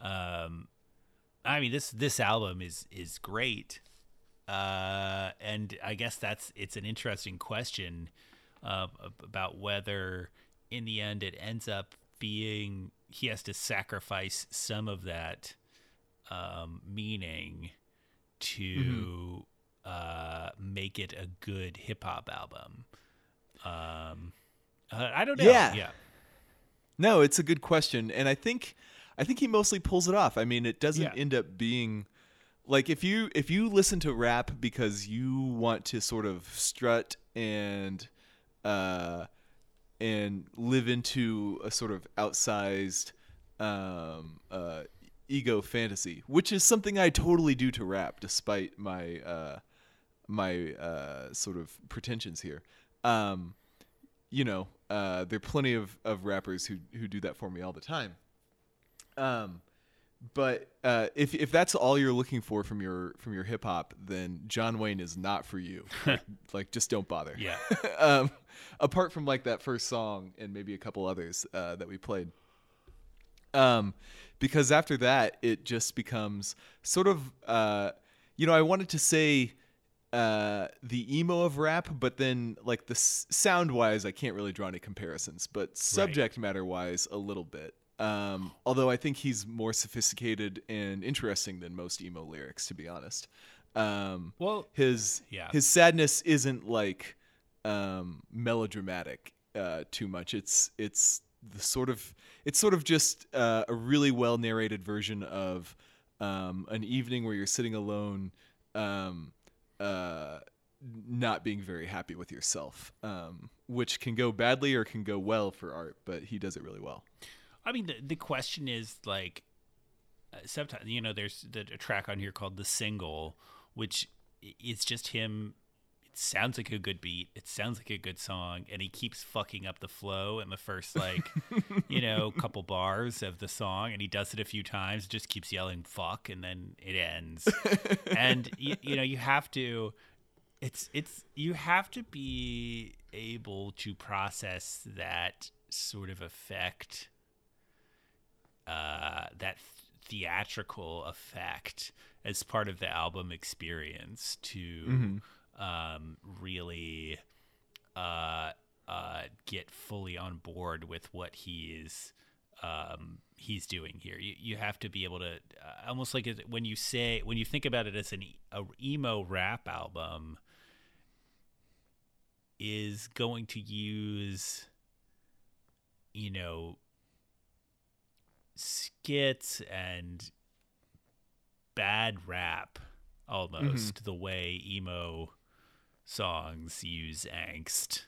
Um, I mean this this album is is great, uh, and I guess that's it's an interesting question uh, about whether in the end it ends up being he has to sacrifice some of that um, meaning to uh, make it a good hip hop album. Um, uh, I don't know. Yeah. yeah. No, it's a good question, and I think I think he mostly pulls it off. I mean, it doesn't Yeah. end up being like if you if you listen to rap because you want to sort of strut and uh and live into a sort of outsized um uh ego fantasy, which is something I totally do to rap despite my uh my uh sort of pretensions here. Um you know, uh, there are plenty of, of rappers who, who do that for me all the time. Um, but uh, if if that's all you're looking for from your from your hip hop, then Jonwayne is not for you. like, like, just don't bother. Yeah. um, apart from like that first song and maybe a couple others uh, that we played. Um, because after that, it just becomes sort of, uh, you know, I wanted to say uh, the emo of rap, but then like the s- sound wise, I can't really draw any comparisons. But subject matter wise, a little bit. Um, although I think he's more sophisticated and interesting than most emo lyrics, to be honest. Um, Well, his yeah. his sadness isn't like um, melodramatic uh, too much. It's it's the sort of it's sort of just uh, a really well narrated version of um, an evening where you're sitting alone, um, uh, not being very happy with yourself, um, which can go badly or can go well for art. But he does it really well. I mean, the, the question is like, uh, sometimes you know, there's the a track on here called "The Single," which it's just him. Sounds like a good beat. It sounds like a good song, and he keeps fucking up the flow in the first like, you know, couple bars of the song, and he does it a few times. Just keeps yelling "fuck," and then it ends. and you, you know, you have to. It's it's you have to be able to process that sort of effect uh, that theatrical effect as part of the album experience to um, really uh, uh, get fully on board with what he is um, he's doing here. You you have to be able to uh, almost like when you say when you think about it as an a emo rap album is going to use you know skits and bad rap almost the way emo songs use angst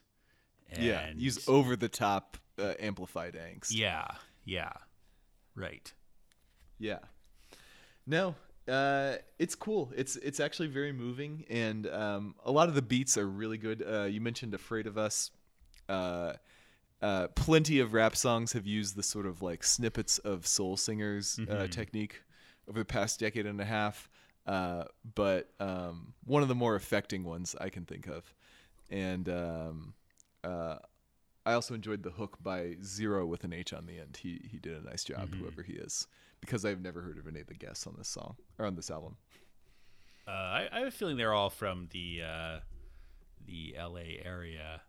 and yeah, use over the top uh, amplified angst. yeah yeah right Yeah. No, uh, it's cool. It's it's actually very moving, and um, a lot of the beats are really good. Uh, you mentioned "Afraid of Us." Uh, uh, plenty of rap songs have used the sort of like snippets of soul singers uh, technique over the past decade and a half. Uh, but um, one of the more affecting ones I can think of, and um, uh, I also enjoyed the hook by Zero with an H on the end. He he did a nice job, whoever he is, because I've never heard of any of the guests on this song or on this album. Uh, I, I have a feeling they're all from the uh, the L.A. area.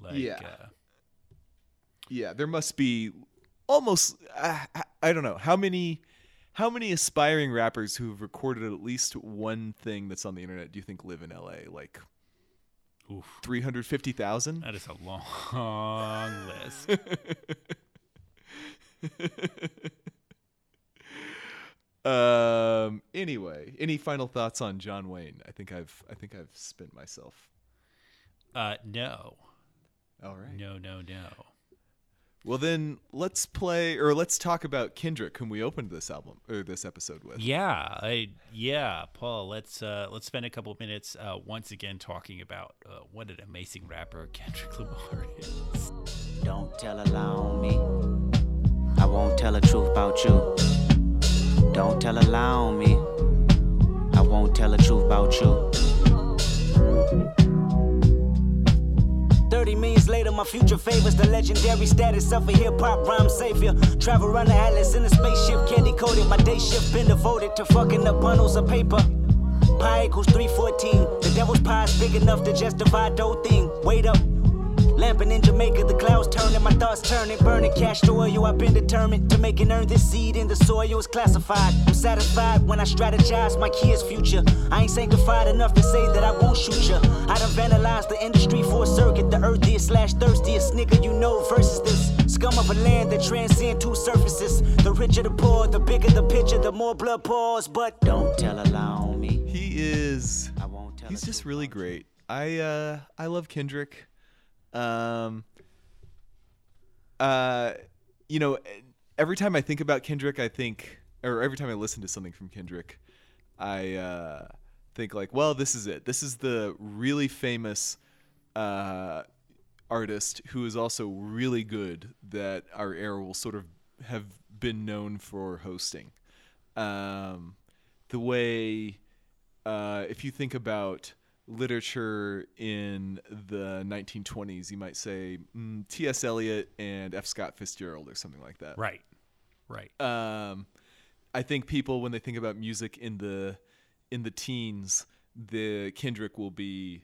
Like, Yeah. Uh, Yeah, there must be almost uh, I don't know how many how many aspiring rappers who've recorded at least one thing that's on the internet do you think live in LA? Like oof, 350,000? that is a long list. Um anyway, any final thoughts on Jonwayne? I think I've I think I've spent myself. Uh, no, All right. no, no, no. Well then, let's play or let's talk about Kendrick whom we opened this album or this episode with. Yeah, I yeah, Paul. Let's uh, let's spend a couple of minutes uh, once again talking about uh, what an amazing rapper Kendrick Lamar is. Don't tell a lie on me. I won't tell the truth about you. Don't tell a lie on me. I won't tell the truth about you. 30 minutes later, my future favors the legendary status of a hip hop rhyme savior. Travel around the atlas in a spaceship, candy coated. My day shift been devoted to fucking up bundles of paper. Pi equals 314. The devil's pie is big enough to justify dough thing. Wait up. Lamping in Jamaica, the clouds turning, my thoughts turning, burning cash to oil. I've been determined to make and earn this seed in the soil is classified. I'm satisfied when I strategize my kids' future. I ain't sanctified enough to say that I won't shoot ya. I done vandalized the industry for a circuit, the earthiest slash thirstiest nigga you know versus this scum of a land that transcend two surfaces. The richer the poor, the bigger the picture, the more blood pours. But don't tell a lie on me. He is I won't tell he's just really great. I uh I love Kendrick. Um uh you know, every time I think about Kendrick, I think or every time I listen to something from Kendrick, I uh think like, well, this is it. This is the really famous uh artist who is also really good that our era will sort of have been known for hosting. Um the way uh, if you think about literature in the 1920s, you might say mm, T.S. Eliot and F. Scott Fitzgerald or something like that. Right, right. Um, I think people when they think about music in the in the teens, the Kendrick will be.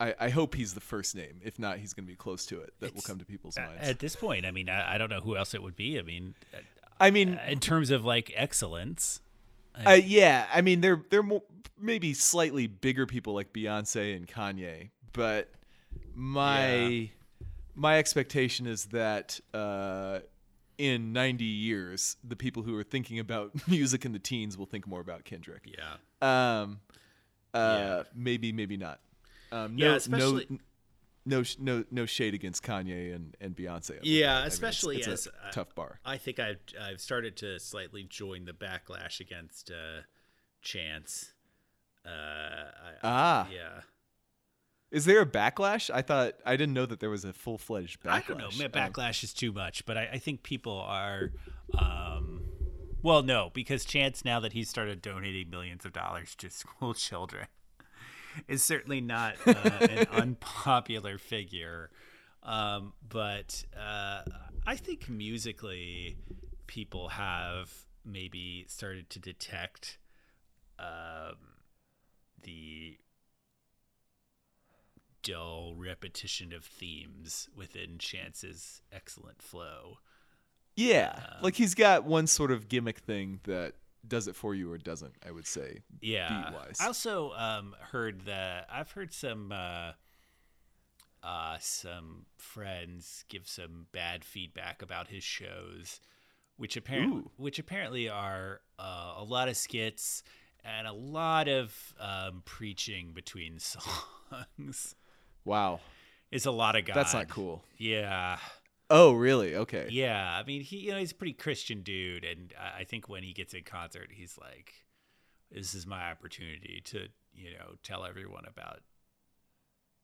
I, I hope he's the first name. If not, he's going to be close to it. That will come to people's minds. At this point, I mean, I, I don't know who else it would be. I mean, uh, I mean, in terms of like excellence, Uh, yeah, I mean they're they're more, maybe slightly bigger people like Beyonce and Kanye, but my Yeah. my expectation is that uh, in 90 years, the people who are thinking about music in the teens will think more about Kendrick. yeah. Um, uh, maybe maybe not. Um, Yeah, especially- no. No, no, no shade against Kanye and, and Beyonce. I Yeah, mean, it's- especially it's, as a uh, tough bar. I think I've I've started to slightly join the backlash against uh, Chance. Uh, I, Ah, yeah. is there a backlash? I thought I didn't know that there was a full fledged backlash. I don't know. ma- Um, Backlash is too much, but I, I think people are. Um, well, no, because Chance, now that he's started donating millions of dollars to school children, is certainly not uh, an unpopular figure. Um, but uh, I think musically, people have maybe started to detect um, the dull repetition of themes within Chance's excellent flow. Yeah, Um, like he's got one sort of gimmick thing that does it for you or doesn't. I would say. Yeah. Beat-wise. I also um, heard that I've heard some uh, uh, some friends give some bad feedback about his shows, which apparently Ooh. which apparently are uh, a lot of skits and a lot of um, preaching between songs. Wow, It's a lot of God. that's not cool. Yeah. Oh, really? Okay. Yeah, I mean, he you know he's a pretty Christian dude, and I I think when he gets in concert, he's like, "This is my opportunity to you know tell everyone about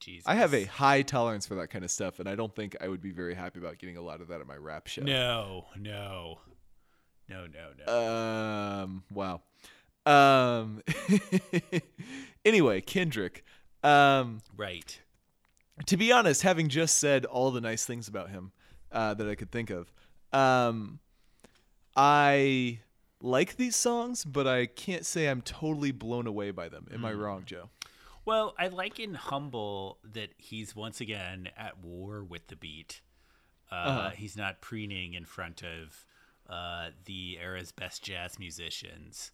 Jesus." I have a high tolerance for that kind of stuff, and I don't think I would be very happy about getting a lot of that at my rap show. no, no, no, no, no. Um. Wow. Um. anyway, Kendrick. Um. right. to be honest, having just said all the nice things about him uh, that I could think of, um, I like these songs, but I can't say I'm totally blown away by them. Am I wrong, Joe? Well, I like in Humble that he's once again at war with the beat. Uh, Uh-huh. He's not preening in front of uh, the era's best jazz musicians.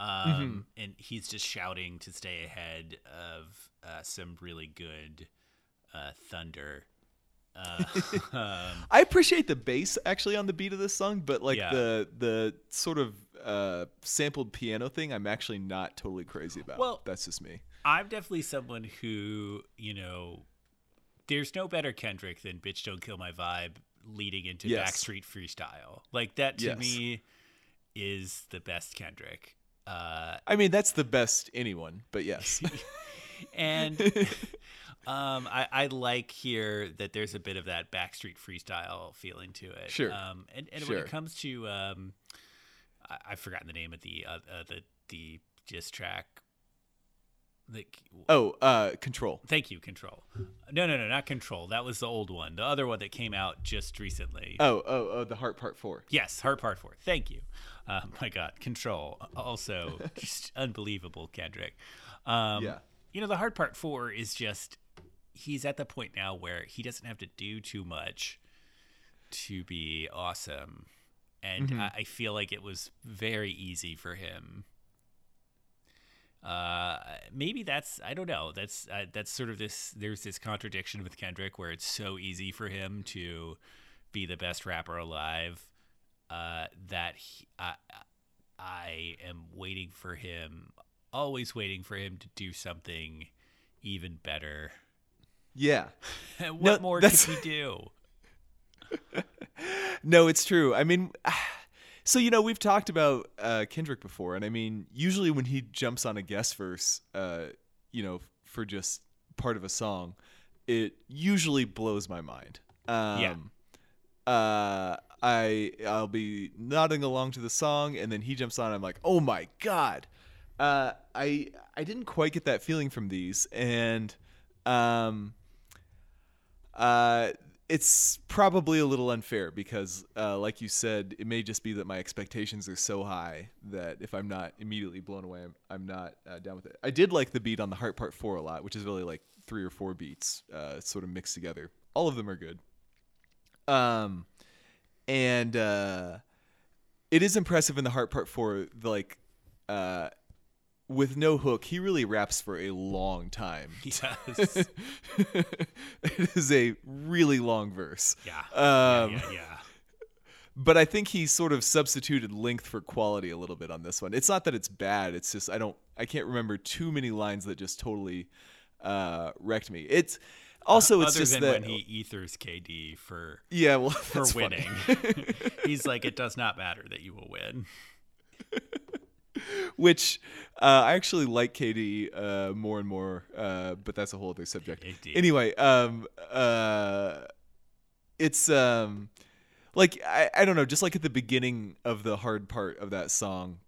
Um, Mm-hmm. And he's just shouting to stay ahead of uh, some really good uh, thunder. Uh, um, I appreciate the bass actually on the beat of this song, but like Yeah. the the sort of uh, sampled piano thing, I'm actually not totally crazy about. Well- that's just me. I'm definitely someone who, you know, there's no better Kendrick than Bitch Don't Kill My Vibe leading into Yes. Backseat Freestyle. Like, that to Yes. me is the best Kendrick. Uh, I mean, that's the best anyone, but yes. and um, I, I like here that there's a bit of that Backseat Freestyle feeling to it. Sure. Um, and and when it comes to, um, I, I've forgotten the name of the uh, uh, the the diss track. The, oh, uh, control. Thank you, Control. No, no, no, not Control. That was the old one. The other one that came out just recently. Oh, oh, oh, the heart part four. Yes, Heart Part 4. Thank you. Uh, my God, Control. Also, just unbelievable, Kendrick. Um, Yeah. You know, the heart Part 4 is just, he's at the point now where he doesn't have to do too much to be awesome. And I, I feel like it was very easy for him. Uh, maybe that's I don't know. That's uh, that's sort of this. There's this contradiction with Kendrick where it's so easy for him to be the best rapper alive uh, that he, I, I am waiting for him, always waiting for him to do something even better. Yeah. what No, more that's- could he do? No, it's true. I mean, so you know, we've talked about uh, Kendrick before, and I mean, usually when he jumps on a guest verse, uh, you know, for just part of a song, it usually blows my mind. Um, Yeah. Uh, I I'll be nodding along to the song, and then he jumps on. I'm like, oh my god. Uh, I I didn't quite get that feeling from these, and um, uh, it's probably a little unfair because, uh, like you said, it may just be that my expectations are so high that if I'm not immediately blown away, I'm, I'm not uh, down with it. I did like the beat on the Heart Part 4 a lot, which is really like three or four beats uh, sort of mixed together. All of them are good. Um, and uh, it is impressive in the Heart Part 4, the, like, uh, with no hook, he really raps for a long time. Yes. it is a really long verse. Yeah. Um, yeah, yeah, yeah. But I think he sort of substituted length for quality a little bit on this one. It's not that it's bad. It's just I don't I can't remember too many lines that just totally uh, wrecked me. It's also it's Other just than that when he ethers KD for yeah well for winning. He's like, it does not matter that you will win. Which uh, I actually like KD uh, more and more, uh, but that's a whole other subject. Anyway, um, uh, it's um, like I, I don't know, just like at the beginning of the hard part of that song.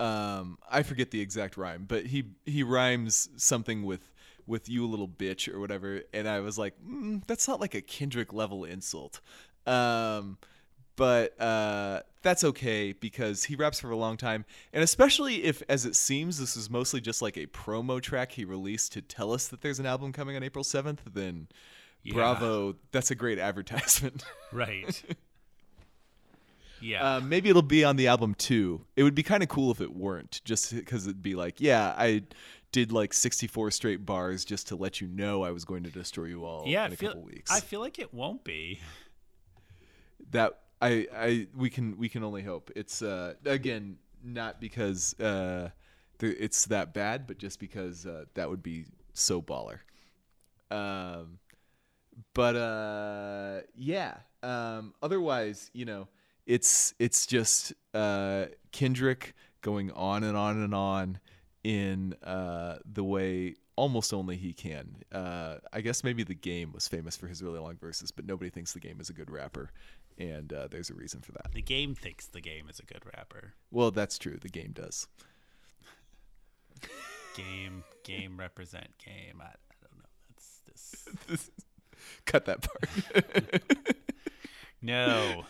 Um, I forget the exact rhyme, but he he rhymes something with with you a little bitch or whatever, and I was like, mm, that's not like a Kendrick level insult. Um, but uh, that's okay because he raps for a long time, and especially if, as it seems, this is mostly just like a promo track he released to tell us that there's an album coming on April seventh. Then, Yeah. bravo, that's a great advertisement. Right. Yeah. Uh, maybe it'll be on the album too. It would be kind of cool if it weren't, just because it'd be like, yeah, I did like 64 straight bars just to let you know I was going to destroy you all yeah, in a feel, couple weeks. I feel like it won't be. that I I we can we can only hope. It's uh again not because uh there, it's that bad, but just because uh, that would be so baller. Um, but uh yeah. Um, otherwise, you know, it's it's just uh Kendrick going on and on and on in uh the way almost only he can. Uh, I guess maybe the game was famous for his really long verses, but nobody thinks the game is a good rapper, and uh, there's a reason for that. The game thinks the game is a good rapper. Well, that's true. The game does. Game, game represent game. I, I don't know. That's this. Cut that part. No.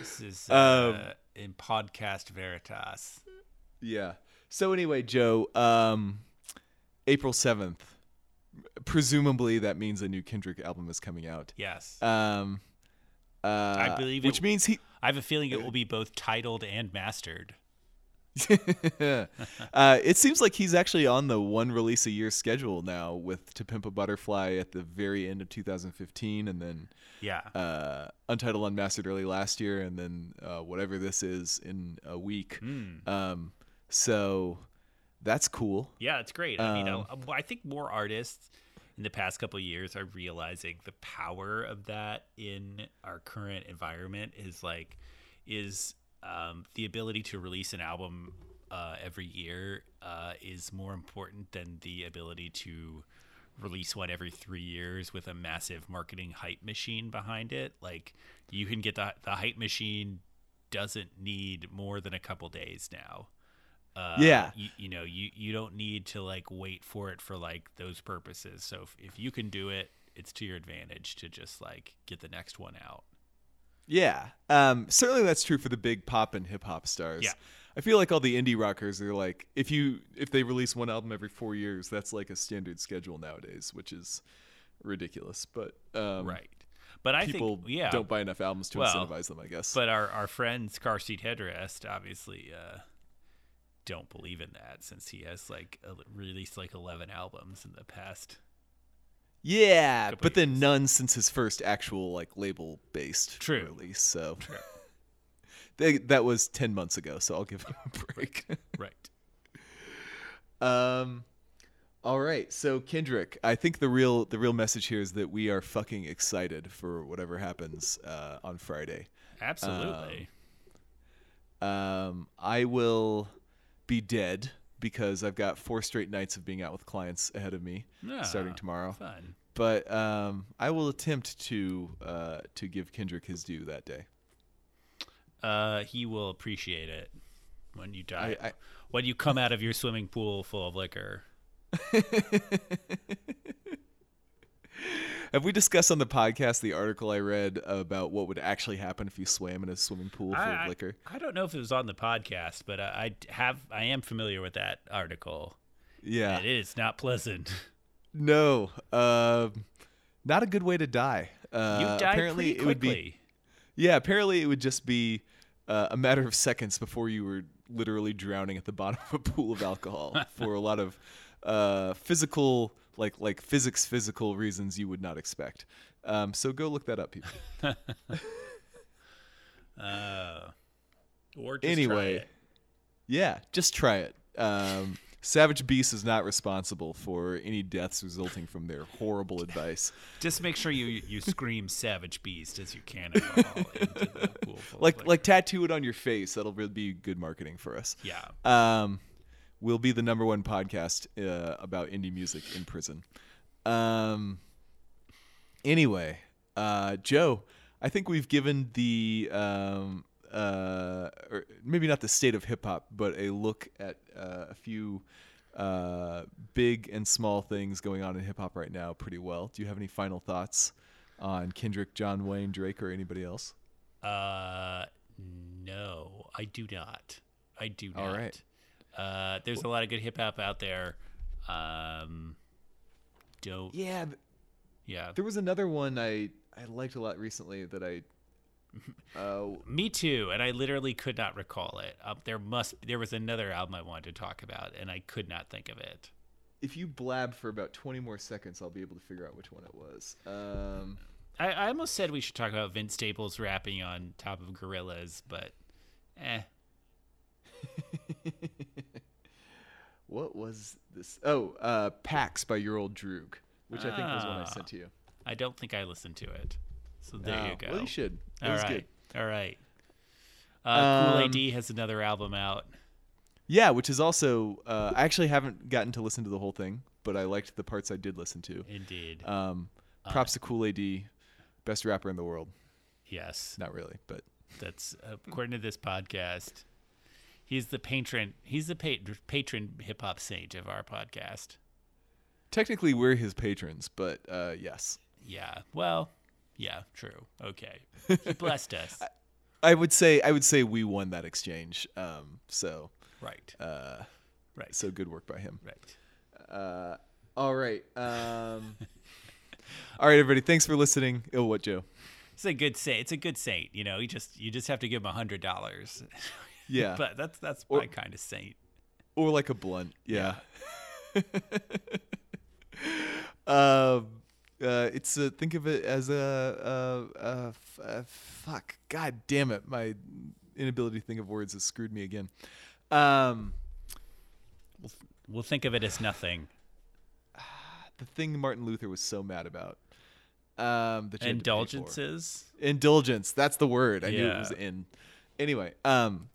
This is uh, Um, in podcast veritas. yeah. So anyway, Joe, um, April seventh. Presumably that means a new Kendrick album is coming out. Yes. Um, uh, believe which it- means he. I have a feeling it will be both titled and mastered. uh, it seems like he's actually on the one release a year schedule now, with To Pimp a Butterfly at the very end of 2015, and then Yeah. uh, Untitled Unmastered early last year, and then uh, whatever this is in a week. Hmm. Um, so that's cool. Yeah, it's great. I mean, Um, I, I think more artists in the past couple years are realizing the power of that in our current environment is like is um, the ability to release an album uh, every year uh, is more important than the ability to release one every three years with a massive marketing hype machine behind it. Like you can get the the hype machine doesn't need more than a couple days now. Uh, Yeah. you, you know you you don't need to like wait for it for like those purposes so if, if you can do it it's to your advantage to just like get the next one out Yeah, um, certainly that's true for the big pop and hip hop stars. Yeah. I feel like all the indie rockers are like, if you if they release one album every four years, that's like a standard schedule nowadays, which is ridiculous. But um, right but i people think yeah don't buy enough albums to Well, incentivize them, I guess. but our our friends car seat headrest obviously uh don't believe in that since he has like a, released like 11 albums in the past yeah, but then years. none since his first actual like label based True. release. So they, that was ten months ago. So I'll give him a break. right Um, all right. So Kendrick, I think the real the real message here is that we are fucking excited for whatever happens uh, on Friday. absolutely Um, I will be dead because I've got four straight nights of being out with clients ahead of me, starting Ah, tomorrow. fun But um, I will attempt to uh, to give Kendrick his due that day. uh he will appreciate it when you die I- when you come out of your swimming pool full of liquor Have we discussed on the podcast the article I read about what would actually happen if you swam in a swimming pool full of liquor? I, I don't know if it was on the podcast, but I, I have I am familiar with that article. Yeah. It is not pleasant. No, um, not a good way to die. Uh, You die apparently pretty it would quickly. be. Yeah, apparently it would just be uh, a matter of seconds before you were literally drowning at the bottom of a pool of alcohol for a lot of uh, physical, like like physics, physical reasons you would not expect. Um, so go look that up, people. Uh, or just try anyway, it. yeah, just try it. Um, Savage Beast is not responsible for any deaths resulting from their horrible advice. just make sure you you scream "Savage Beast" as you cannonball into the pool like like tattoo it on your face. That'll really be good marketing for us. yeah. Um, we'll be the number one podcast uh, about indie music in prison. Um. Anyway, uh, Joe, I think we've given the um uh or maybe not the state of hip hop, but a look at uh, a few uh big and small things going on in hip hop right now pretty well. Do you have any final thoughts on Kendrick, Jonwayne, Drake, or anybody else? Uh, no, I do not. I do not. All right. Uh, there's a lot of good hip hop out there. Um, don't. Yeah, Yeah. There was another one I I liked a lot recently that I. Uh, Me too, and I literally could not recall it. Um, there must there was another album I wanted to talk about, and I could not think of it. if you blab for about twenty more seconds, I'll be able to figure out which one it was. Um, I, I almost said we should talk about Vince Staples rapping on top of Gorillaz, but eh. what was this? Oh, uh, Packs by your old Droog, which I think was one I Ah. sent to you. I don't think I listened to it. So there Oh, you go. Well, you should. It All was right. good. All right. Uh, cool Um, AD has another album out. Yeah, which is also. Uh, I actually haven't gotten to listen to the whole thing, but I liked the parts I did listen to. Indeed. Um, Uh, props to Cool AD, best rapper in the world. yes. Not really, but That's according to this podcast. He's the patron. He's the pa- patron hip hop saint of our podcast. Technically, we're his patrons, but uh, yes, Yeah. Well, yeah, true. Okay. He blessed us. I would say I would say we won that exchange. Um, so Right. uh, right. so good work by him. right. Uh, all right. Um, all right, everybody. Thanks for listening. Oh, what, Joe? It's a good saint. It's a good saint. You know, you just you just have to give him a hundred dollars. Yeah. but that's that's Or- my kind of saint. or like a blunt. Yeah. um, uh, it's a, think of it as a, a, a, f- a fuck. God damn it! My inability to think of words has screwed me again. Um, We'll think of it as nothing. the thing Martin Luther was so mad about. Um, that you had to pay for. Indulgences. Indulgence. That's the word. I knew it was in. Anyway, um,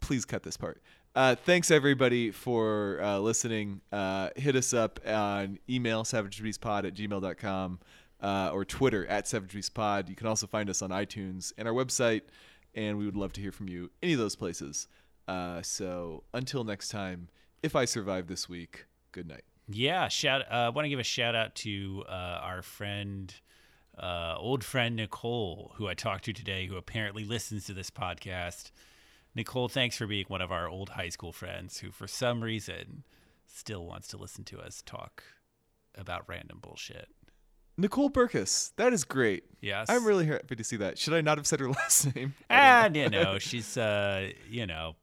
please cut this part. Uh, thanks everybody for uh, listening. Uh, hit us up on email savagebeastpod at gmail.com uh, or Twitter at savagebeastpod. You can also find us on iTunes and our website, and we would love to hear from you any of those places. Uh, so until next time, if I survive this week, good night. Yeah, shout. I uh, want to give a shout out to uh, our friend, old friend Nicole, who I talked to today, who apparently listens to this podcast. Nicole, thanks for being one of our old high school friends, who for some reason still wants to listen to us talk about random bullshit. Nicole Burkus, that is great. Yes, I'm really happy to see that. Should I not have said her last name? and you know she's uh you know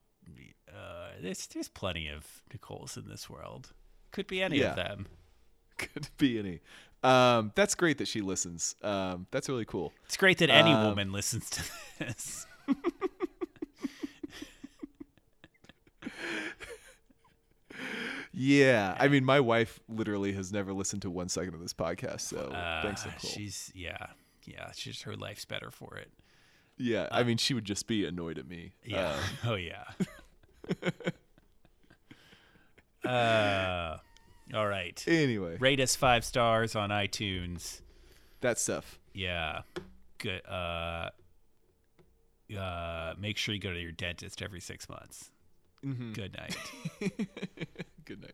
uh there's there's plenty of Nicoles in this world. Could be any Yeah. of them. Could be any. Um, that's great that she listens. Um, that's really cool. It's great that any Um, woman listens to this. Yeah, I mean, my wife literally has never listened to one second of this podcast. So Uh, thanks, Nicole. She's yeah, yeah. She's her life's better for it. yeah, I mean, she would just be annoyed at me. Yeah. Um, oh yeah. uh, all right. anyway, Rate us five stars on iTunes. that stuff. Yeah. Good. Uh, uh, make sure you go to your dentist every six months. Mm-hmm. Good night. Good night.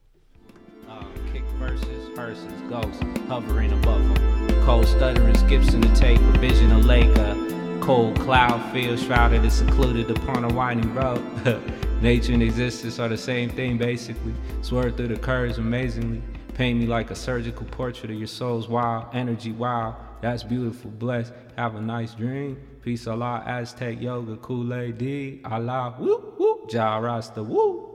Uh, kick verses, hearses, ghosts hovering above them. Cold stuttering skips in the tape, a vision of lake, a cold cloud field shrouded and secluded upon a winding road. Nature and existence are the same thing, basically. Swerve through the curves amazingly. Paint me like a surgical portrait of your soul's wild energy. Wow, that's beautiful. Bless. Have a nice dream. Peace, Allah, Aztec yoga, Kool Aid Allah, woo, woo, Ja Rasta, woo.